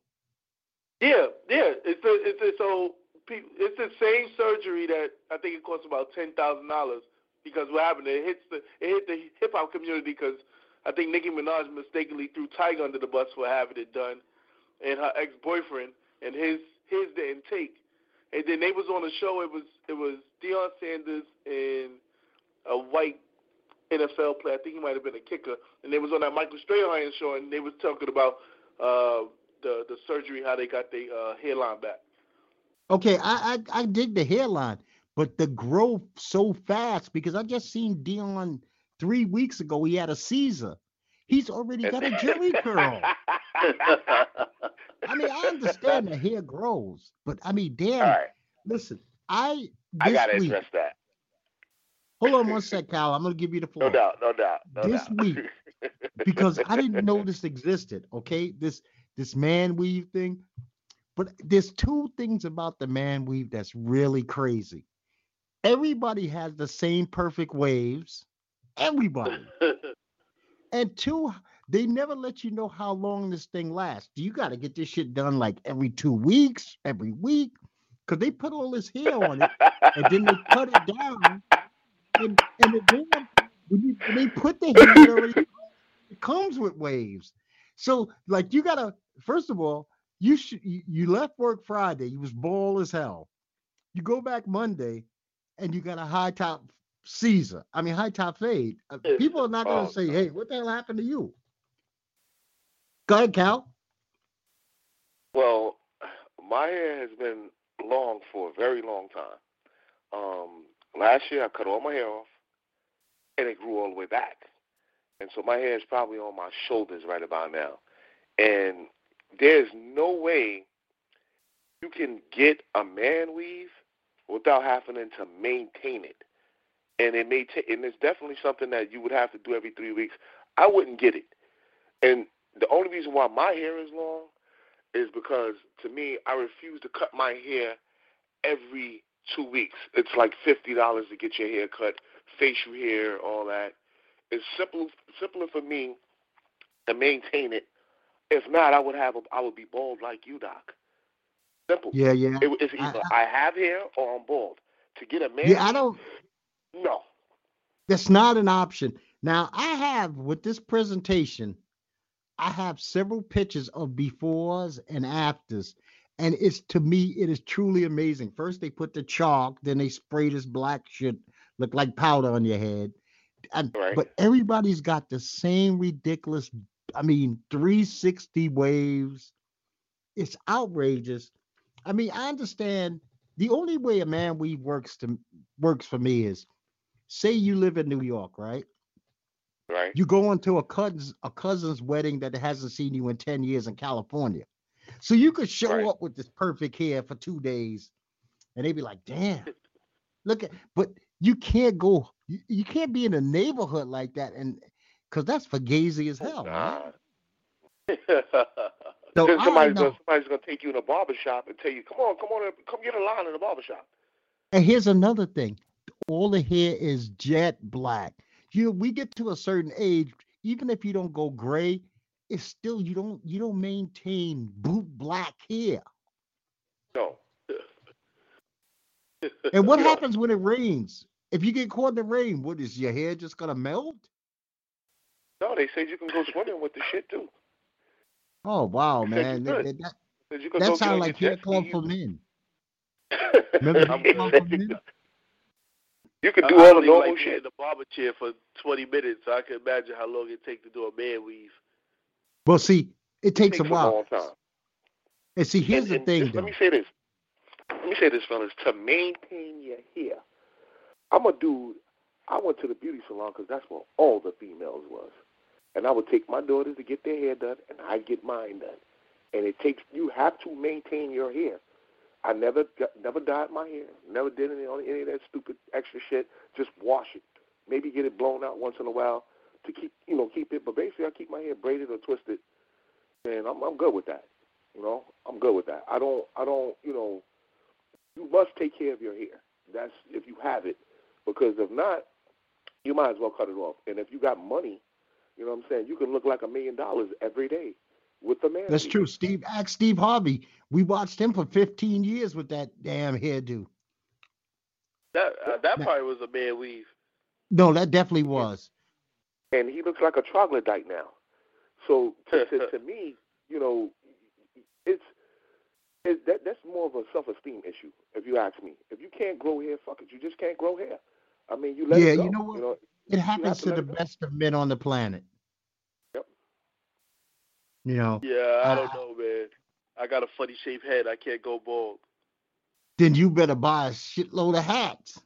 Yeah, yeah. It's a, it's a, so it's the same surgery that I think it costs about ten thousand dollars because what happened? It hits the it hit the hip hop community because I think Nicki Minaj mistakenly threw Tiger under the bus for having it done, and her ex boyfriend and his his didn't take. And then they was on a show. It was it was Deion Sanders and a white NFL player. I think he might have been a kicker. And they was on that Michael Strahan show, and they was talking about uh, the the surgery, how they got their uh, hairline back. Okay, I, I I dig the hairline, but the growth so fast because I just seen Deion three weeks ago. He had a Caesar. He's already got a Jheri curl. I mean, I understand the hair grows, but I mean, damn. Right, Listen, I I gotta week. address that. Hold on one sec, Kyle. I'm gonna give you the floor No doubt, no doubt, no This doubt. week, because I didn't know this existed. Okay, this this man weave thing, but there's two things about the man weave that's really crazy. Everybody has the same perfect waves. Everybody. And two, they never let you know how long this thing lasts. You got to get this shit done like every two weeks, every week, because they put all this hair on it and then they cut it down. And, and when, you, when they put the hair, it already it comes with waves. So, like, you got to, first of all, you should you, left work Friday, you was bald as hell. You go back Monday and you got a high top Caesar. I mean, high top fade. Uh, People are not Oh, say, hey, what the hell happened to you? Go ahead, Cal. Well, my hair has been long for a very long time. Um, last year I cut all my hair off, and it grew all the way back, and so my hair is probably on my shoulders right about now. And there's no way you can get a man weave without having to maintain it. And it may take, and it's definitely something that you would have to do every three weeks. I wouldn't get it, and the only reason why my hair is long is because to me, I refuse to cut my hair every two weeks. It's like fifty dollars to get your hair cut, facial hair, all that. It's simple, simpler for me to maintain it. If not, I would have, a, I would be bald like you, Doc. Simple. Yeah, yeah. It, it's either I, I, I, have hair or I'm bald. To get a man. Yeah, I don't. No. That's not an option. Now I have with this presentation, I have several pictures of befores and afters, and it's to me it is truly amazing. First they put the chalk, then they spray this black shit look like powder on your head. And, right. But everybody's got the same ridiculous. I mean, 360 waves. It's outrageous. I mean, I understand the only way a man weave works to works for me is say you live in New York, right? Right. You go into a cousin's a cousin's wedding that hasn't seen you in 10 years in California. So you could show right. up with this perfect hair for two days and they'd be like, damn, look at but you can't go you, you can't be in a neighborhood like that and because that's fugazi as hell. Nah. So somebody's gonna, somebody's gonna take you in a barber shop and tell you, "Come on, come on, come get a line in the barber shop." And here's another thing. All the hair is jet black. You we get to a certain age, even if you don't go gray, it's still you don't you don't maintain boot black hair. No. And what No. happens when it rains? If you get caught in the rain, what is your hair just gonna melt? No, they say you can go swimming with the shit too. Oh wow, They man. you That, could. that, that, you could that sounds like hair club for men. Remember I club for men? you could I- do I all the normal like shit. in the barber chair for 20 minutes, so I can imagine how long it takes to do a man weave. Well, see, it takes a Takes while. long time. And see, here's And- the and thing, just. Let me say this. Let me say this, fellas. To maintain your hair, I'm a dude. I went to the beauty salon because that's where all the females was, and I would take my daughters to get their hair done, and I get mine done. And it takes you have to maintain your hair. I never got, never dyed my hair. Never did any any of that stupid extra shit. Just wash it. Maybe get it blown out once in a while to keep you know keep it. But basically, I keep my hair braided or twisted, and I'm I'm good with that. You know, I'm good with that. I don't I don't you know. You must take care of your hair. That's if you have it, because if not, you might as well cut it off. And if you got money, you know what I'm saying, you can look like a million dollars every day with the man. That's weave. true. Steve, ask Steve Harvey. We watched him for 15 years with that damn hairdo. That uh, that Now- probably was a man weave. No, that definitely was. And he looks like a troglodyte now. So to, to, to me, you know, it's it, that that's more of a self-esteem issue, if you ask me. If you can't grow hair, fuck it, you just can't grow hair. I mean, you let Yeah, it go. you know what? You know, It happens to to the best of men on the planet. Yep. You know, Yeah, I don't Uh, know, man. I got a funny shaped head. I can't go bald. then you better buy a shitload of hats.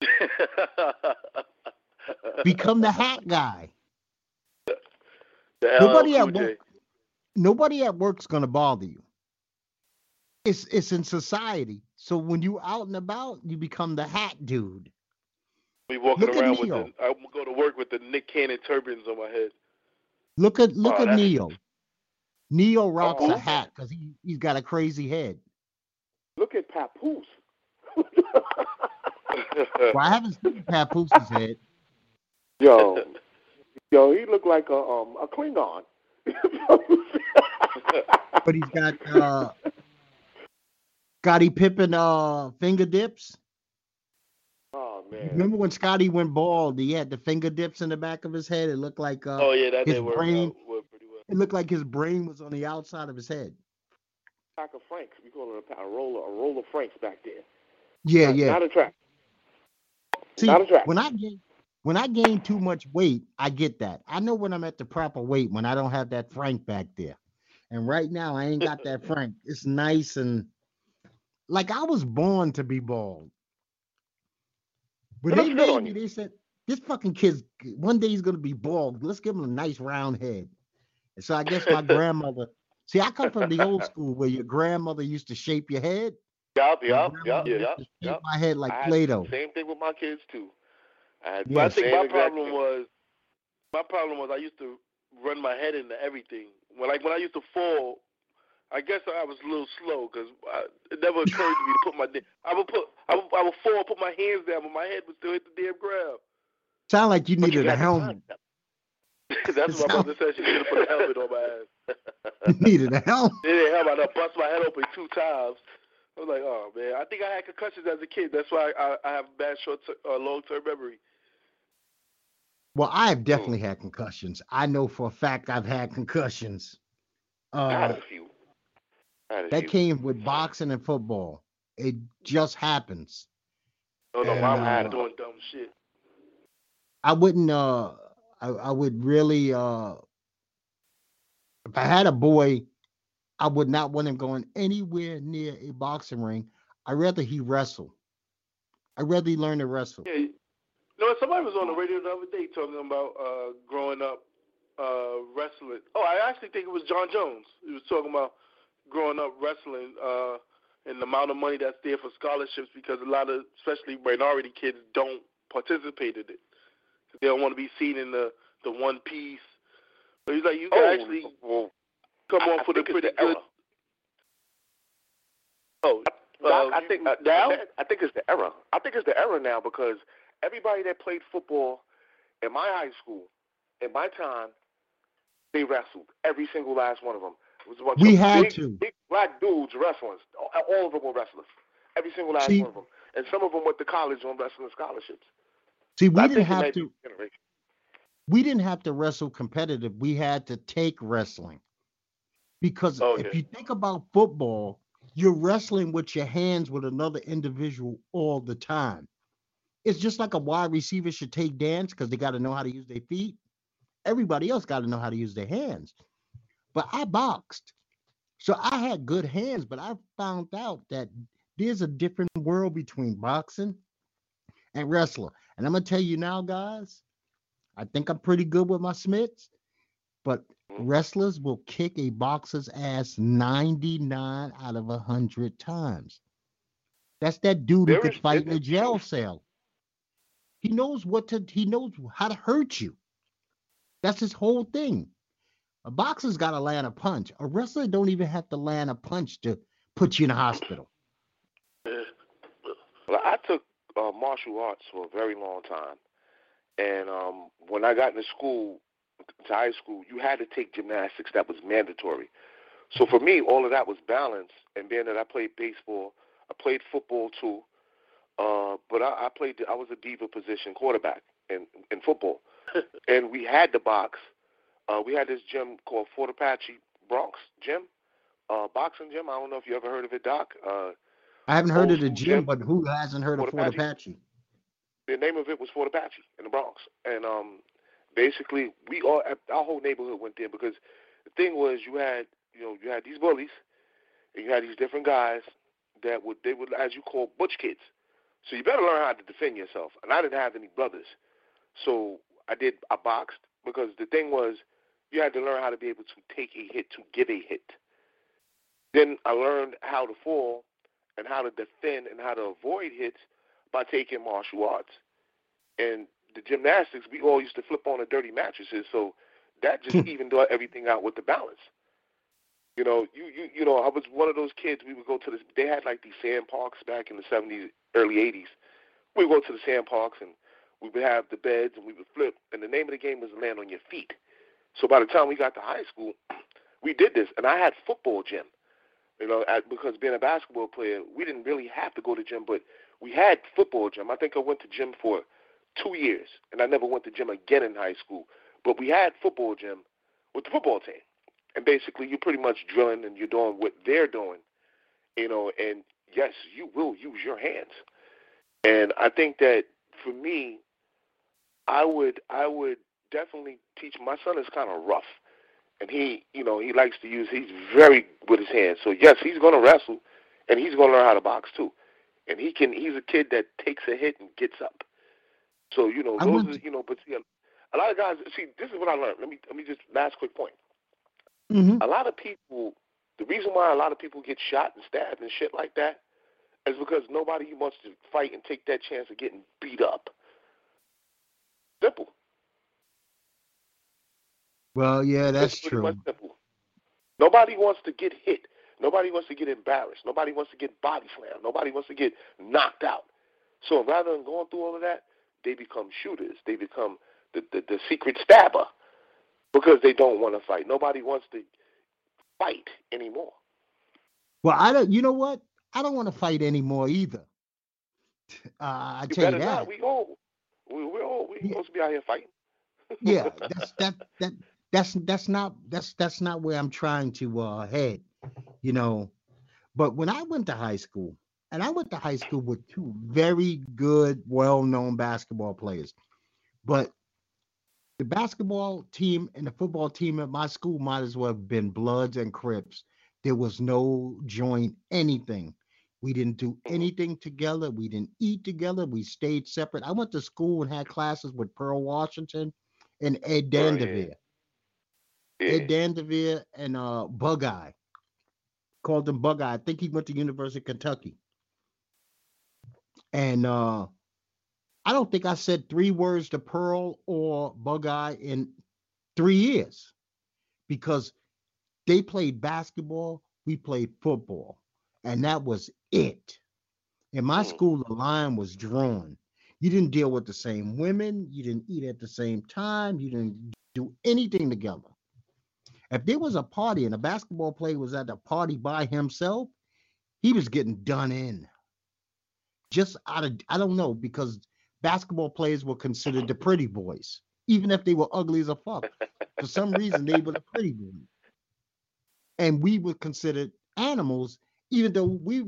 Become the hat guy. The Nobody at work, nobody at work's gonna bother you. It's it's in society. So when you're out and about, you become the hat dude. Be walking Look at around with the. I'm gonna go to work with the Nick Cannon turbans on my head. Look at look Oh, at that's- Ne-Yo. Ne-Yo rocks who? a hat because he he's got a crazy head. look at Papoose. Well, I haven't seen Papooses head. Yo, yo, he looked like a um a Klingon. but he's got uh Scottie Pippen uh finger dips. oh man, Remember when Scottie went bald? He had the finger dips in the back of his head. It looked like uh oh yeah, that his did work brain- out work pretty well. it looked like his brain was on the outside of his head. pack of Franks. We call it a, a roll a roll of Franks back there. Yeah, Not- yeah. Not a track. See, not a track. when I gain when I gain too much weight, I get that. I know when I'm at the proper weight when I don't have that Frank back there. And right now I ain't got that Frank. It's nice and like I was born to be bald. It they made me, they said this fucking kid's one day he's gonna be bald. Let's give him a nice round head. And so I guess my grandmother. See, I come from the old school where your grandmother used to shape your head. Yup, yup, yup, yup, my head like Play-Doh. Same thing with my kids too. I had Yeah. But I think my problem thing. was my problem was I used to run my head into everything. When like when I used to fall, I guess I was a little slow because it never occurred to me to put my. I would put. I would, I would fall, put my hands down, but my head would still hit the damn ground. Sound like you needed you a helmet. That's what my mother said. She should have put a helmet on my ass. you needed a helmet. They didn't have. I bust my head open two times. I was like, oh man, I think I had concussions as a kid. That's why I, I have bad short, uh, long term memory. Well, I've definitely had concussions. I know for a fact I've had concussions. Uh, I had a few. Had a that came with boxing and football. It just happens. No, no, and, mom uh, doing dumb shit. I wouldn't. Uh, I, I would really. Uh, if I had a boy, I would not want him going anywhere near a boxing ring. I'd rather he wrestle. I'd rather he learn to wrestle. Yeah, no, somebody was on the radio the other day talking about uh, growing up uh, wrestling. Oh, I actually think it was Jon Jones. He was talking about growing up wrestling uh, and the amount of money that's there for scholarships because a lot of, especially minority kids, don't participate in it. They don't want to be seen in the the one piece. But he's like, you can oh, actually well, come on I, for I the pretty good. Era. Oh, uh, I think uh, now I think it's the era. I think it's the era now because everybody that played football in my high school, in my time, they wrestled. Every single last one of them. It was a bunch we of had big, to. big black dudes wrestling. All of them were wrestlers. Every single last See, one of them. And some of them went to college on wrestling scholarships. See, we I didn't have to. We didn't have to wrestle competitive. We had to take wrestling. Because oh, if you think about football, you're wrestling with your hands with another individual all the time. It's just like a wide receiver should take dance because they got to know how to use their feet. Everybody else got to know how to use their hands. But I boxed. So I had good hands, but I found out that there's a different world between boxing and wrestler. And I'm gonna tell you now, guys, I think I'm pretty good with my Smiths, but wrestlers will kick a boxer's ass 99 out of 100 times. That's that dude who could fight in a jail cell. He knows what to he knows how to hurt you. That's his whole thing. A boxer's got to land a punch. A wrestler don't even have to land a punch to put you in a hospital. Well, I took uh, martial arts for a very long time, and um, when I got into school, to high school, you had to take gymnastics. That was mandatory. So for me, all of that was balance. And being that I played baseball, I played football too. Uh, but I, I played. I was a diva position quarterback in in football, and we had the box. Uh, we had this gym called Fort Apache Bronx Gym, uh, boxing gym. I don't know if you ever heard of it, Doc. Uh, I haven't heard of the gym, gym, but who hasn't heard Fort of Fort Apache? Apache? The name of it was Fort Apache in the Bronx, and um, basically we all our whole neighborhood went there because the thing was you had you know you had these bullies and you had these different guys that would they would as you call butch kids so you better learn how to defend yourself. And I didn't have any brothers. So I did I boxed because the thing was you had to learn how to be able to take a hit to give a hit. Then I learned how to fall and how to defend and how to avoid hits by taking martial arts. And the gymnastics, we all used to flip on the dirty mattresses, so that just evened everything out with the balance. You know, you you you know, I was one of those kids. We would go to this. They had like these sand parks back in the seventies, early 80s, we go to the sand parks and we would have the beds and we would flip. And the name of the game was land on your feet. So by the time we got to high school, we did this. And I had football gym. You know, at, because being a basketball player, we didn't really have to go to gym, but we had football gym. I think I went to gym for two years, and I never went to gym again in high school. But we had football gym with the football team, and basically you're pretty much drilling and you're doing what they're doing, you know. And yes, you will use your hands. And I think that for me, I would I would definitely teach. My son is kind of rough, and he you know he likes to use. He's very with his hands. So yes, he's going to wrestle, and he's going to learn how to box too. And he can. He's a kid that takes a hit and gets up. So you know those are, you know. But see, a, a lot of guys. See, this is what I learned. Let me let me just last quick point. Mm-hmm. A lot of people. The reason why a lot of people get shot and stabbed and shit like that is because nobody wants to fight and take that chance of getting beat up. Simple. Well, yeah, that's true. Nobody wants to get hit. Nobody wants to get embarrassed. Nobody wants to get body slammed. Nobody wants to get knocked out. So rather than going through all of that, they become shooters. They become the, the, the secret stabber because they don't want to fight. Nobody wants to fight anymore. Well, I don't. You know what? I don't want to fight anymore either. Uh, I you tell you that. Not. We all we we all we Yeah. supposed to be out here fighting. yeah, that's that that that's that's not that's that's not where I'm trying to uh head, you know. But when I went to high school, and I went to high school with two very good, well-known basketball players, but the basketball team and the football team at my school might as well have been Bloods and Crips. There was no joint anything. We didn't do anything together. We didn't eat together. We stayed separate. I went to school and had classes with Pearl Washington and Ed Oh, yeah. Dandevere. Yeah. Ed Dandevere and uh Bug Eye. Called him Bug Eye. I think he went to University of Kentucky. And uh I don't think I said three words to Pearl or Bug Eye in three years because they played basketball, we played football, and that was it. In my Mm. school, the line was drawn. You didn't deal with the same women, you didn't eat at the same time, you didn't do anything together. If there was a party and a basketball player was at the party by himself, he was getting done in. Just out of, I don't know, because basketball players were considered the pretty boys, even if they were ugly as a fuck. For some reason, they were the pretty boys. And we were considered animals, even though we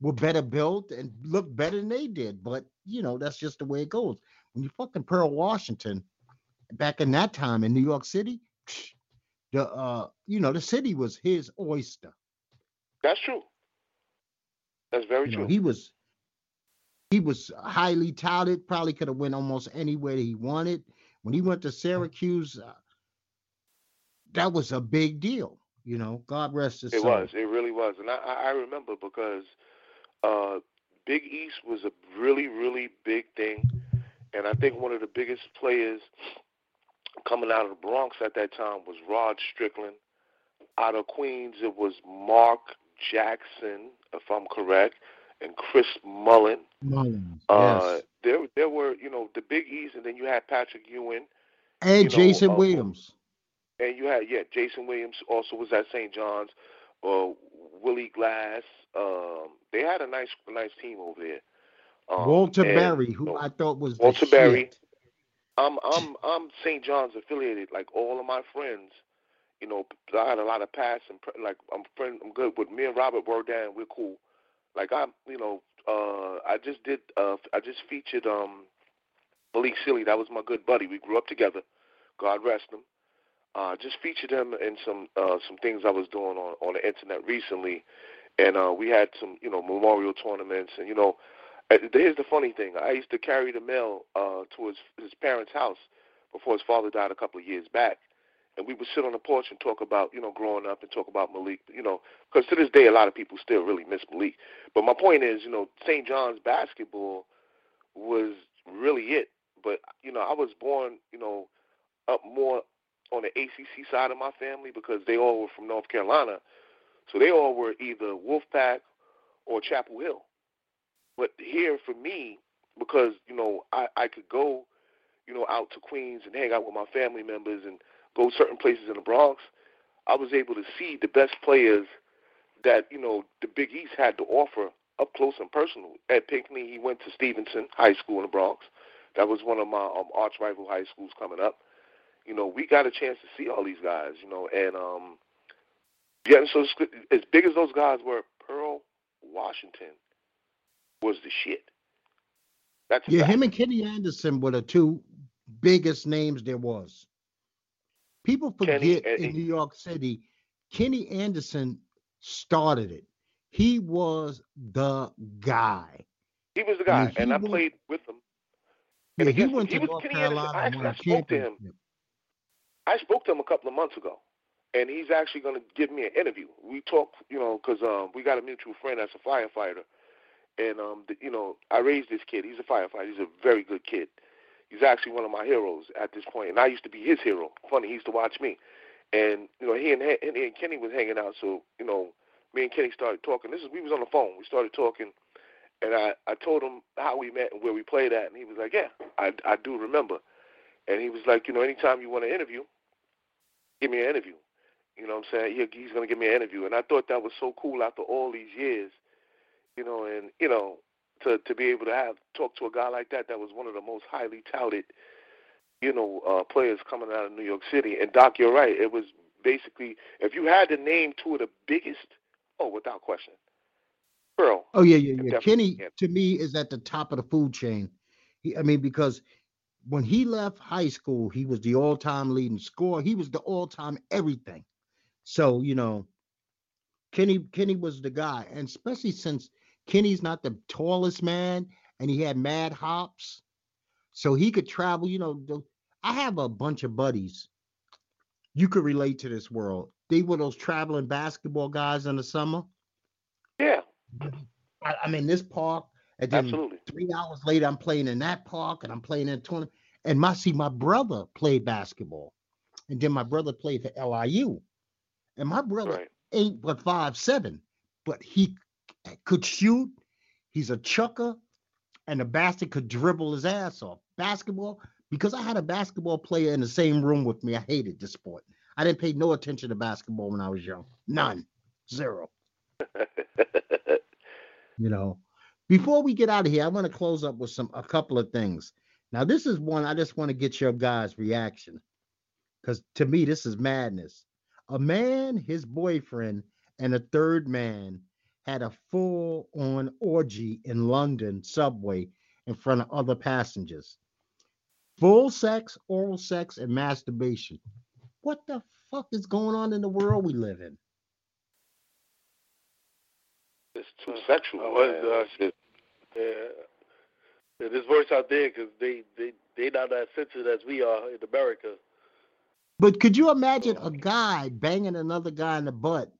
were better built and looked better than they did. But, you know, that's just the way it goes. When you fucking Pearl Washington, back in that time in New York City, the uh, you know, the city was his oyster. That's true. That's very You true. know, he was he was highly touted, probably could have went almost anywhere he wanted. When he went to Syracuse, uh, that was a big deal. You know, God rest his It soul. was. It really was. And I, I I remember because uh, Big East was a really, really big thing. And I think one of the biggest players coming out of the Bronx at that time was Rod Strickland. Out of Queens, it was Mark Jackson, if I'm correct, and Chris Mullin. Mullins, Uh, yes. there, there were, you know, the Big East, and then you had Patrick Ewing, And you know, Jayson uh, Williams. and you had yeah, Jayson Williams also was at St. John's. Uh, Willie Glass. Um, they had a nice, nice team over there. Um, Walter and, Berry, who you know, I thought was Walter Berry. shit. I'm I'm I'm St. John's affiliated. Like all of my friends, you know, I had a lot of past and like I'm friend. I'm good with me and Robert Werdann. We're cool. Like I'm, you know, uh, I just did. Uh, I just featured um, Malik Sealy. That was my good buddy. We grew up together. God rest him. Uh, just featured him in some uh, some things I was doing on on the internet recently, and uh, we had some you know memorial tournaments and you know uh, Here's the funny thing. I used to carry the mail uh, to his his parents' house before his father died a couple of years back, and we would sit on the porch and talk about you know growing up and talk about Malik. You know, because to this day a lot of people still really miss Malik. But my point is, you know, St. John's basketball was really it. But you know, I was born you know up more on the ACC side of my family because they all were from North Carolina, so they all were either Wolfpack or Chapel Hill. But here for me, because you know I I could go, you know, out to Queens and hang out with my family members and go certain places in the Bronx, I was able to see the best players that you know the Big East had to offer up close and personal. Ed Pinckney, he went to Stevenson High School in the Bronx. That was one of my um, arch rival high schools coming up. You know, we got a chance to see all these guys. You know, and um, yeah, and so as big as those guys were, Pearl Washington was the shit. That's Yeah, him and Kenny Anderson were the two biggest names there was. People Kenny forget and- in New York City, Kenny Anderson started it. He was the guy. He was the I guy, mean, he and I went- played with him. And Yeah, he went to was North Kenny. Carolina I actually- I spoke to him. I spoke to him a couple of months ago, and he's actually going to give me an interview. We talked, you know, because um, we got a mutual friend that's a firefighter, and um, th- you know, I raised this kid. He's a firefighter. He's a very good kid. He's actually one of my heroes at this point, and I used to be his hero. Funny, he used to watch me, and you know, he and he and, Kenny was hanging out. So you know, me and Kenny started talking. This is we was on the phone. We started talking, and I I told him how we met and where we played at, and he was like, "Yeah, I I do remember." And he was like, "You know, anytime you want an interview, give me an interview." You know what I'm saying? He, he's to give me an interview, and I thought that was so cool after all these years. You know, and you know, to to be able to have talk to a guy like that that was one of the most highly touted, you know, uh, players coming out of New York City. And Doc, you're right. It was basically if you had to name two of the biggest, oh, without question, Pearl. Oh yeah, yeah, yeah. Kenny to me is at the top of the food chain. He, I mean, because when he left high school, he was the all-time leading scorer. He was the all-time everything. So you know, Kenny Kenny was the guy, and especially since Kenny's not the tallest man, and he had mad hops, so he could travel. You know, I have a bunch of buddies. You could relate to this world. They were those traveling basketball guys in the summer. Yeah. I, I'm in this park, and then Absolutely. three hours later, I'm playing in that park, and I'm playing in a tournament. And my see, my brother played basketball, and then my brother played for LIU, and my brother Right. ain't but five seven, but he could shoot. He's a chucker, and the bastard could dribble his ass off. Basketball, because I had a basketball player in the same room with me. I hated this sport. I didn't pay no attention to basketball when I was young. None. Zero. You know. Before we get out of here, I want to close up with some a couple of things. Now, this is one I just want to get your guys' reaction. Because to me, this is madness. A man, his boyfriend, and a third man had a full on orgy in London subway in front of other passengers. Full sex, oral sex, and masturbation. What the fuck is going on in the world we live in? it's too sexual. I was, uh, It's just- Yeah. yeah there's voice out there because they they they not that sensitive as we are in America. But could you imagine a guy banging another guy in the butt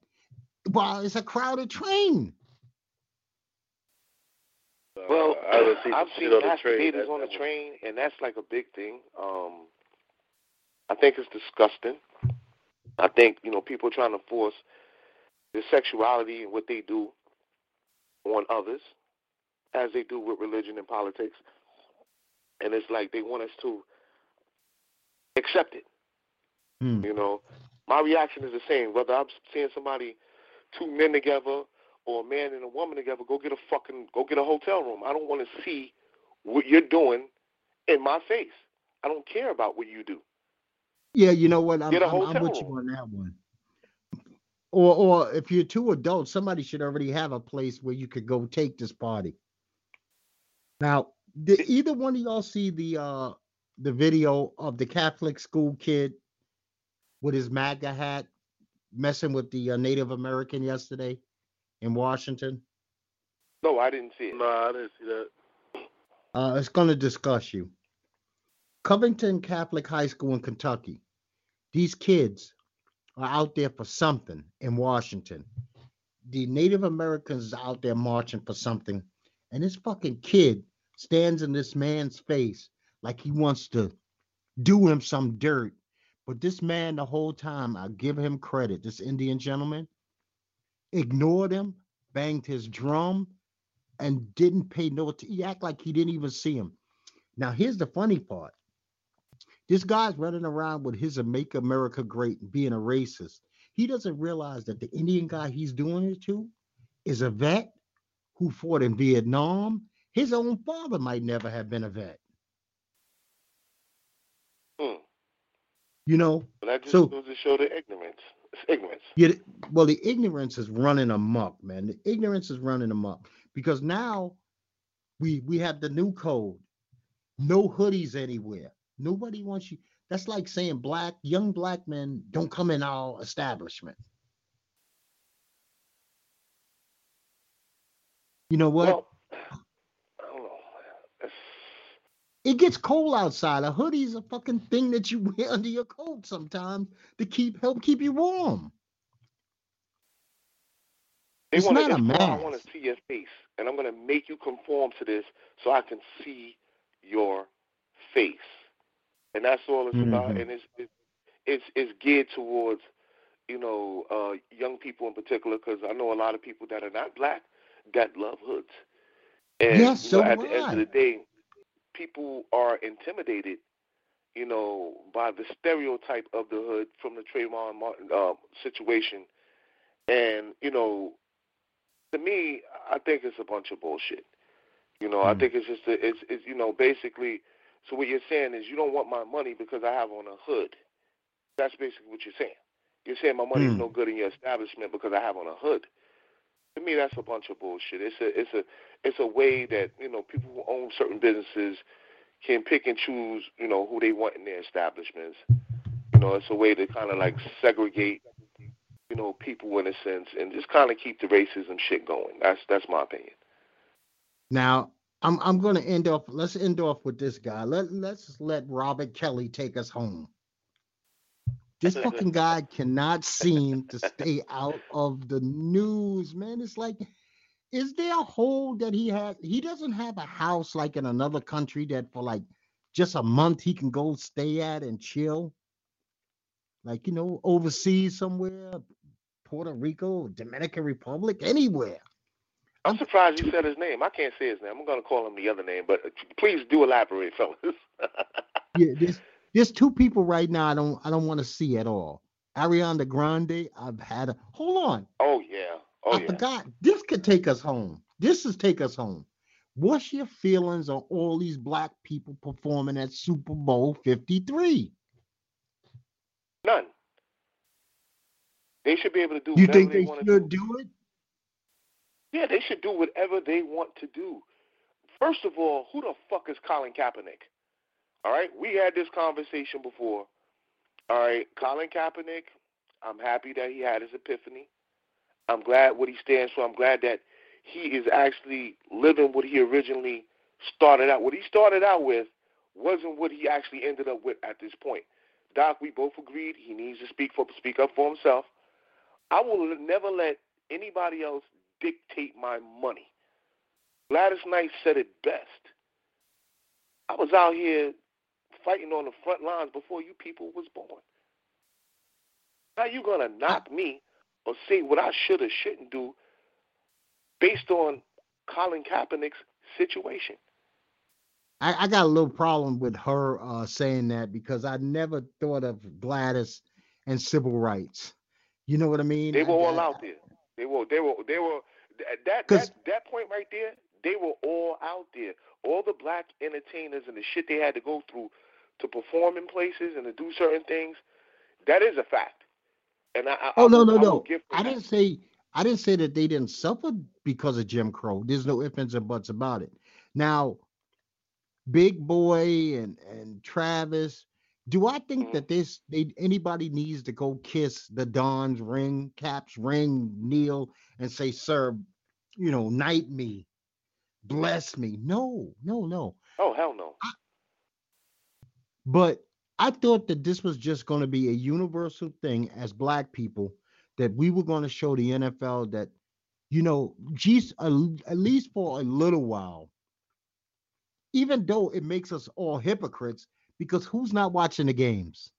while it's a crowded train? Uh, Well, I see I've seen shit on the train. masturbators on the train, and that's like a big thing. Um, I think it's disgusting. I think you know people trying to force their sexuality and what they do on others, as they do with religion and politics, and it's like they want us to accept it. Hmm. You know, my reaction is the same. Whether I'm seeing somebody, two men together, or a man and a woman together, go get a fucking, go get a hotel room. I don't want to see what you're doing in my face. I don't care about what you do. Yeah, you know what? I'm, I'm, I'm with you on that one. Or, or if you're two adults, somebody should already have a place where you could go take this party. Now, did either one of y'all see the uh the video of the Catholic school kid with his MAGA hat messing with the uh, Native American yesterday in Washington? No, I didn't see it. Nah, I didn't see that. Uh, it's going to discuss you. Covington Catholic High School in Kentucky. These kids are out there for something in Washington. The Native Americans are out there marching for something, and this fucking kid stands in this man's face like he wants to do him some dirt. But this man, the whole time, I give him credit. This Indian gentleman ignored him, banged his drum, and didn't pay no attention. he act like he didn't even see him. Now here's the funny part. This guy's running around with his Make America Great and being a racist. He doesn't realize that the Indian guy he's doing it to is a vet who fought in Vietnam. His own father might never have been a vet. Hmm. You know, And that just So- goes to show the ignorance. It's ignorance. Yeah, th- well, the ignorance is running amok, man. The ignorance is running amok because now we we have the new code. No hoodies anywhere. Nobody wants you. That's like saying black young black men don't come in our establishment. You know what? Well, I don't know. It's, it gets cold outside. A hoodie's a fucking thing that you wear under your coat sometimes to keep help keep you warm. They It's not a called, I want to see your face, and I'm going to make you conform to this so I can see your face, and that's all it's about. Mhm. And it's it's it's, it's geared towards you know, uh, young people in particular, because I know a lot of people that are not black that love hoods. And yes, you know, so at the end of the day, people are intimidated, you know, by the stereotype of the hood from the Trayvon Martin uh, situation. And, you know, to me, I think it's a bunch of bullshit. You know, I Mm. think it's just a, it's it's you know basically. So what you're saying is you don't want my money because I have on a hood. That's basically what you're saying. You're saying my money's Hmm. no good in your establishment because I have on a hood. To me, that's a bunch of bullshit. It's a it's a it's a way that you know people who own certain businesses can pick and choose you know who they want in their establishments. You know, it's a way to kind of like segregate you know people in a sense and just kind of keep the racism shit going. That's that's my opinion. Now, I'm I'm going to end off. Let's end off with this guy. Let Let's let Robert Kelly take us home. This fucking guy cannot seem to stay out of the news, man. It's like, is there a hole that he has? He doesn't have a house like in another country that for like just a month he can go stay at and chill. Like, you know, overseas somewhere, Puerto Rico, Dominican Republic, anywhere. I'm surprised you said his name. I can't say his name. I'm going to call him the other name, but please do elaborate, fellas. yeah, there's there's two people right now I don't I don't want to see at all. Ariana Grande, I've had a hold on. oh yeah. Oh I yeah. forgot. This could take us home. This is take us home. What's your feelings on all these black people performing at Super Bowl 53? None. They should be able to do You think they, they should do. do it? Yeah, they should do whatever they want to do. First of all, who the fuck is Colin Kaepernick? All right, we had this conversation before. All right, Colin Kaepernick. I'm happy that he had his epiphany. I'm glad what he stands for. I'm glad that he is actually living what he originally started out. What he started out with wasn't what he actually ended up with at this point. Doc, we both agreed he needs to speak for speak up for himself. I will never let anybody else dictate my money. Gladys Knight said it best. I was out here fighting on the front lines before you people was born. How you gonna knock me or say what I should or shouldn't do based on Colin Kaepernick's situation? I, I got a little problem with her uh, saying that because I never thought of Gladys and civil rights. You know what I mean? They were all I- out there. They were they were they were at that that that point right there, they were all out there. All the black entertainers and the shit they had to go through to perform in places and to do certain things, that is a fact. And I, I Oh no, no, I no. I didn't say I didn't say that they didn't suffer because of Jim Crow. There's no ifs ands and buts about it. Now, Big Boy and and Travis, do I think Mhm. that this they anybody needs to go kiss the Don's ring, Cap's ring, kneel and say, "Sir, you know, knight me, bless me." No, no, no. Oh hell no. But I thought that this was just going to be a universal thing as black people that we were going to show the NFL that, you know, geez, at least for a little while, even though it makes us all hypocrites, because who's not watching the games?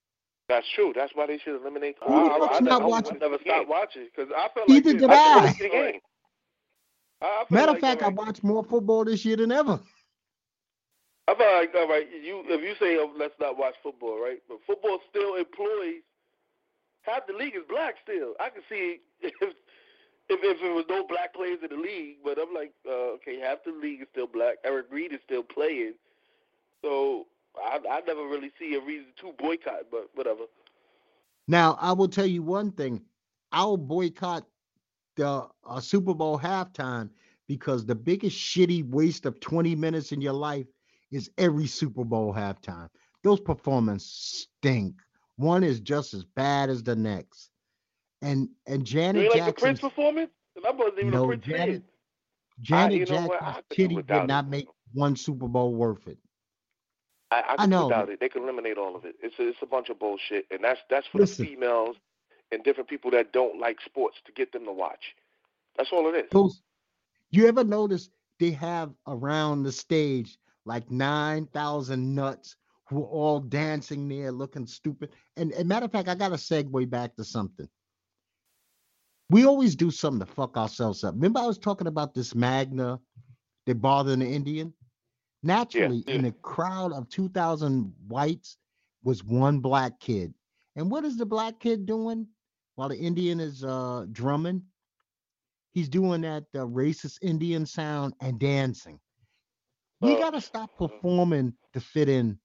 That's true. That's why they should eliminate. Who the I- I- fuck's I not never- watching? I never stopped watching because I felt like did this- I. the game. I, I Matter of like, fact, I watched more football this year than ever. I felt like all right. You if you say oh, let's not watch football, right? But football still employs half the league is black still. I can see if if if there was no black players in the league, but I'm like, uh, okay, half the league is still black. Eric Reid is still playing, so I I never really see a reason to boycott. But whatever. Now, I will tell you one thing. I'll boycott the uh, Super Bowl halftime because the biggest shitty waste of 20 minutes in your life is every Super Bowl halftime. Those performances stink. One is just as bad as the next. And and You Janet ain't like the Prince Jackson's performance? I wasn't even No, a Prince Janet- fan. Janet you? I Jackson's could do titty without would not it. make one Super Bowl worth it. I, I, I know. without it. They can eliminate all of it. It's a, it's a bunch of bullshit, and that's that's for Listen. the females and different people that don't like sports to get them to watch. That's all it is. Those you ever notice they have around the stage like 9,000 nuts who are all dancing there looking stupid. And, and matter of fact, I got to segue back to something. We always do something to fuck ourselves up. Remember, I was talking about this MAGA that bothered the Indian. Naturally, Yeah. in a crowd of two thousand whites, was one black kid. And what is the black kid doing while the Indian is uh, drumming? He's doing that uh, racist Indian sound and dancing. Oh. gotta stop performing to fit in.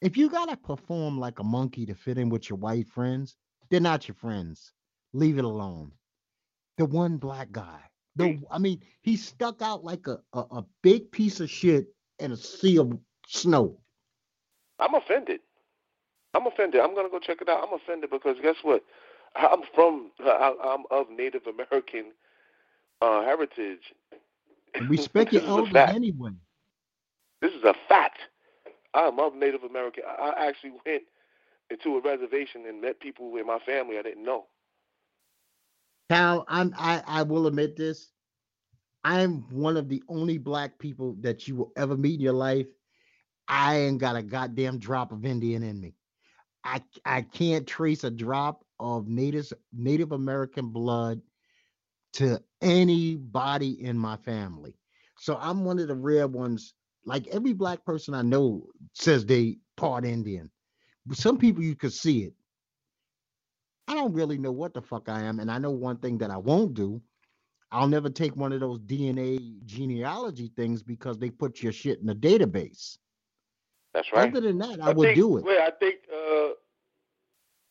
If you gotta perform like a monkey to fit in with your white friends, they're not your friends. Leave it alone. The one black guy. The I mean, he stuck out like a, a, a big piece of shit in a sea of snow. I'm offended. I'm offended. I'm gonna go check it out. I'm offended because guess what? I'm from. I- I'm of Native American uh, heritage. Respect your elders anyway. This is a fact. I'm of Native American. I actually went into a reservation and met people in my family I didn't know. Cal, I'm I, I will admit this. I'm one of the only black people that you will ever meet in your life. I ain't got a goddamn drop of Indian in me. I I can't trace a drop of Native Native American blood to anybody in my family. So I'm one of the rare ones. Like every black person I know says they part Indian. But some people you could see it. I don't really know what the fuck I am, and I know one thing that I won't do. I'll never take one of those DNA genealogy things because they put your shit in a database. That's right. Other than that, I, would think, do it. Wait, I think uh,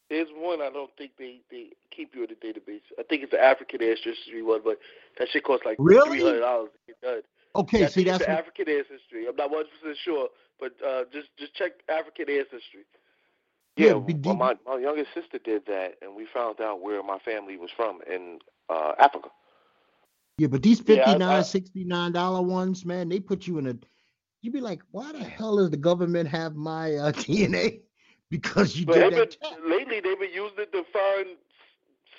there's one. I don't think they, they keep you in the database. I think it's the African ancestry one, but that shit costs like Really? three hundred dollars to get done. Okay, Yeah, see that's what- African ancestry. I'm not one percent sure, but uh, just just check African ancestry. Yeah, Yeah, well, my my youngest sister did that, and we found out where my family was from in uh, Africa. yeah, but these Yeah, I- 59 I- 69 dollar ones, man, they put you in a. You'd be like, why the hell does the government have my uh, DNA? Because you But did they've that. been, lately they've been using it to find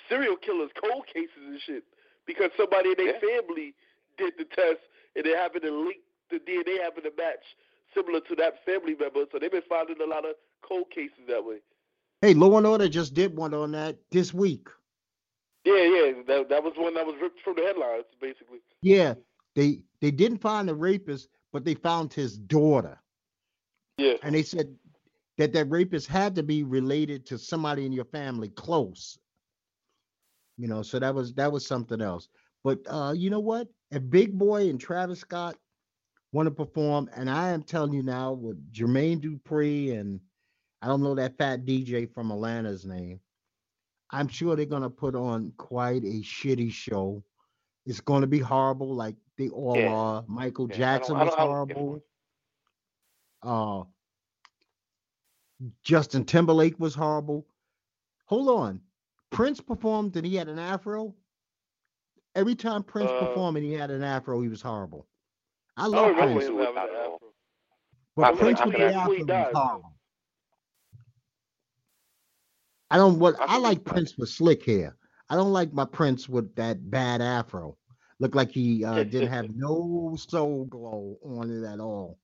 serial killers, cold cases and shit. Because somebody in their Yeah. family did the test and they happen to link the DNA happen to match similar to that family member. So they've been finding a lot of cold cases that way. Hey, Law and Order just did one on that this week. Yeah, yeah. That that was one that was ripped from the headlines, basically. Yeah, they they didn't find the rapist, but they found his daughter. Yeah. and they said that that rapist had to be related to somebody in your family close you know so that was that was something else but uh you know what if big boy and travis scott want to perform and i am telling you now with jermaine dupri and i don't know that fat dj from atlanta's name i'm sure they're going to put on quite a shitty show it's going to be horrible like they all Yeah. are michael Yeah, jackson I was don't- I don't get horrible uh Justin Timberlake was horrible. Hold on. Prince performed and he had an afro. Every time Prince Uh, performed and he had an afro, he was horrible. I I love don't Prince, him Prince. having Not an at all. afro. but I Prince with the afro was horrible. I don't what I I, like. Prince with slick hair. I don't like my Prince with that bad afro. Looked like he uh, didn't have no soul glow on it at all.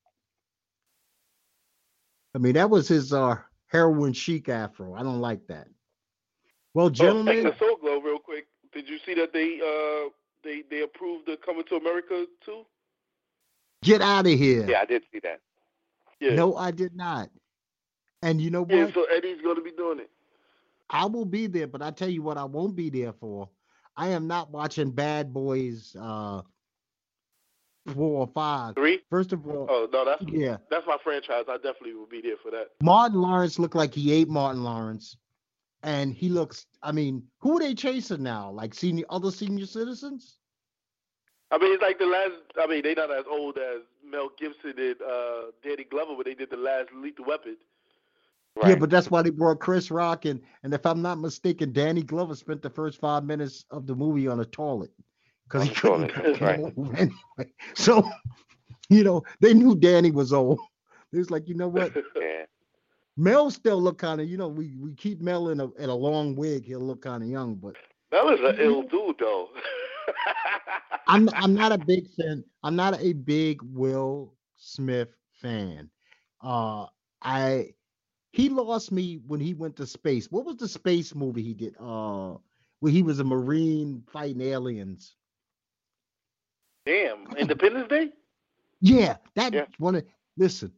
I mean, that was his uh heroin chic afro. I don't like that. Well, Oh, gentlemen, Soul Glow, real quick, did you see that they uh they they approved the Coming to America too? get out of here. Yeah, I did see that. Yeah. No, I did not. And you know what? Yeah, so Eddie's gonna be doing it. I will be there, but I tell you what, I won't be there for. I am not watching Bad Boys uh four or five. Three? First of all, Oh no, that's yeah, that's my franchise. I definitely will be there for that. Martin Lawrence looked like he ate Martin Lawrence, and he looks. I mean, who are they chasing now? Like senior other senior citizens? I mean, it's like the last. I mean, they're not as old as Mel Gibson and uh, Danny Glover, when they did the last Lethal Weapon. Yeah, but that's why they brought Chris Rock and And if I'm not mistaken, Danny Glover spent the first five minutes of the movie on a toilet because he couldn't toilet, right. anyway. So, you know, they knew Danny was old. It was like, you know what? yeah. Mel still look kind of, you know, we, we keep Mel in a in a long wig. He'll look kind of young, but that was an ill dude, though. I'm I'm not a big fan. I'm not a big Will Smith fan. Uh, I he lost me when he went to space. What was the space movie he did? Uh, where he was a Marine fighting aliens. Damn, Independence Day. Yeah, that Yeah. one. of- Listen,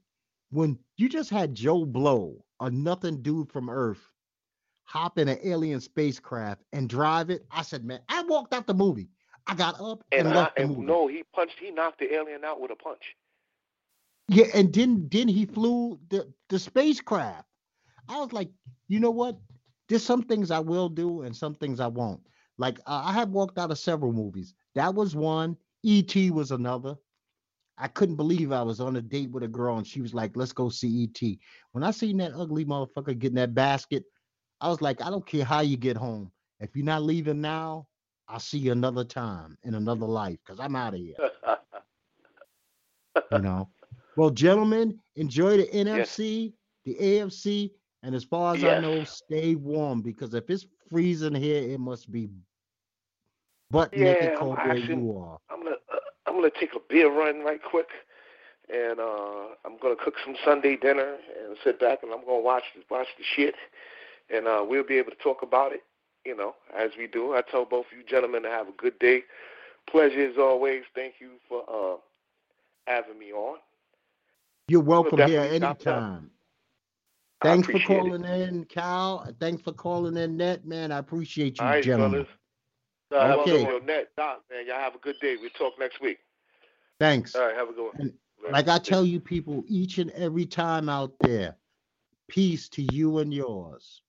when you just had Joe Blow, a nothing dude from Earth, hop in an alien spacecraft and drive it, I said, man, I walked out the movie. I got up and, And, I, left the and movie. no, he punched. He knocked the alien out with a punch. Yeah, and then then he flew the the spacecraft. I was like, you know what? There's some things I will do and some things I won't. Like uh, I have walked out of several movies. That was one. E.T. was another. I couldn't believe I was on a date with a girl and she was like, "Let's go see E.T." When I seen that ugly motherfucker getting that basket, I was like, "I don't care how you get home. If you're not leaving now, I'll see you another time in another life because I'm out of here." you know. Well, gentlemen, enjoy the NFC, the AFC, and as far as I know, stay warm because if it's freezing here, it must be butt Yeah, naked cold where you are. I'm gonna I'm gonna take a beer run right quick, and uh, I'm gonna cook some Sunday dinner and sit back and I'm gonna watch watch the shit, and uh, we'll be able to talk about it, you know, as we do. I tell both of you gentlemen to have a good day. Pleasure as always. Thank you for uh, having me on. You're welcome here anytime. Thanks for appreciate it. calling in, Cal. Thanks for calling in, Net, man. I appreciate you, right, gentlemen. fellas. Right, Okay. have a good. Net, Doc, man, y'all have a good day. We'll talk next week. Thanks. All right, have a good one. And Like I tell you people each and every time out there, peace to you and yours.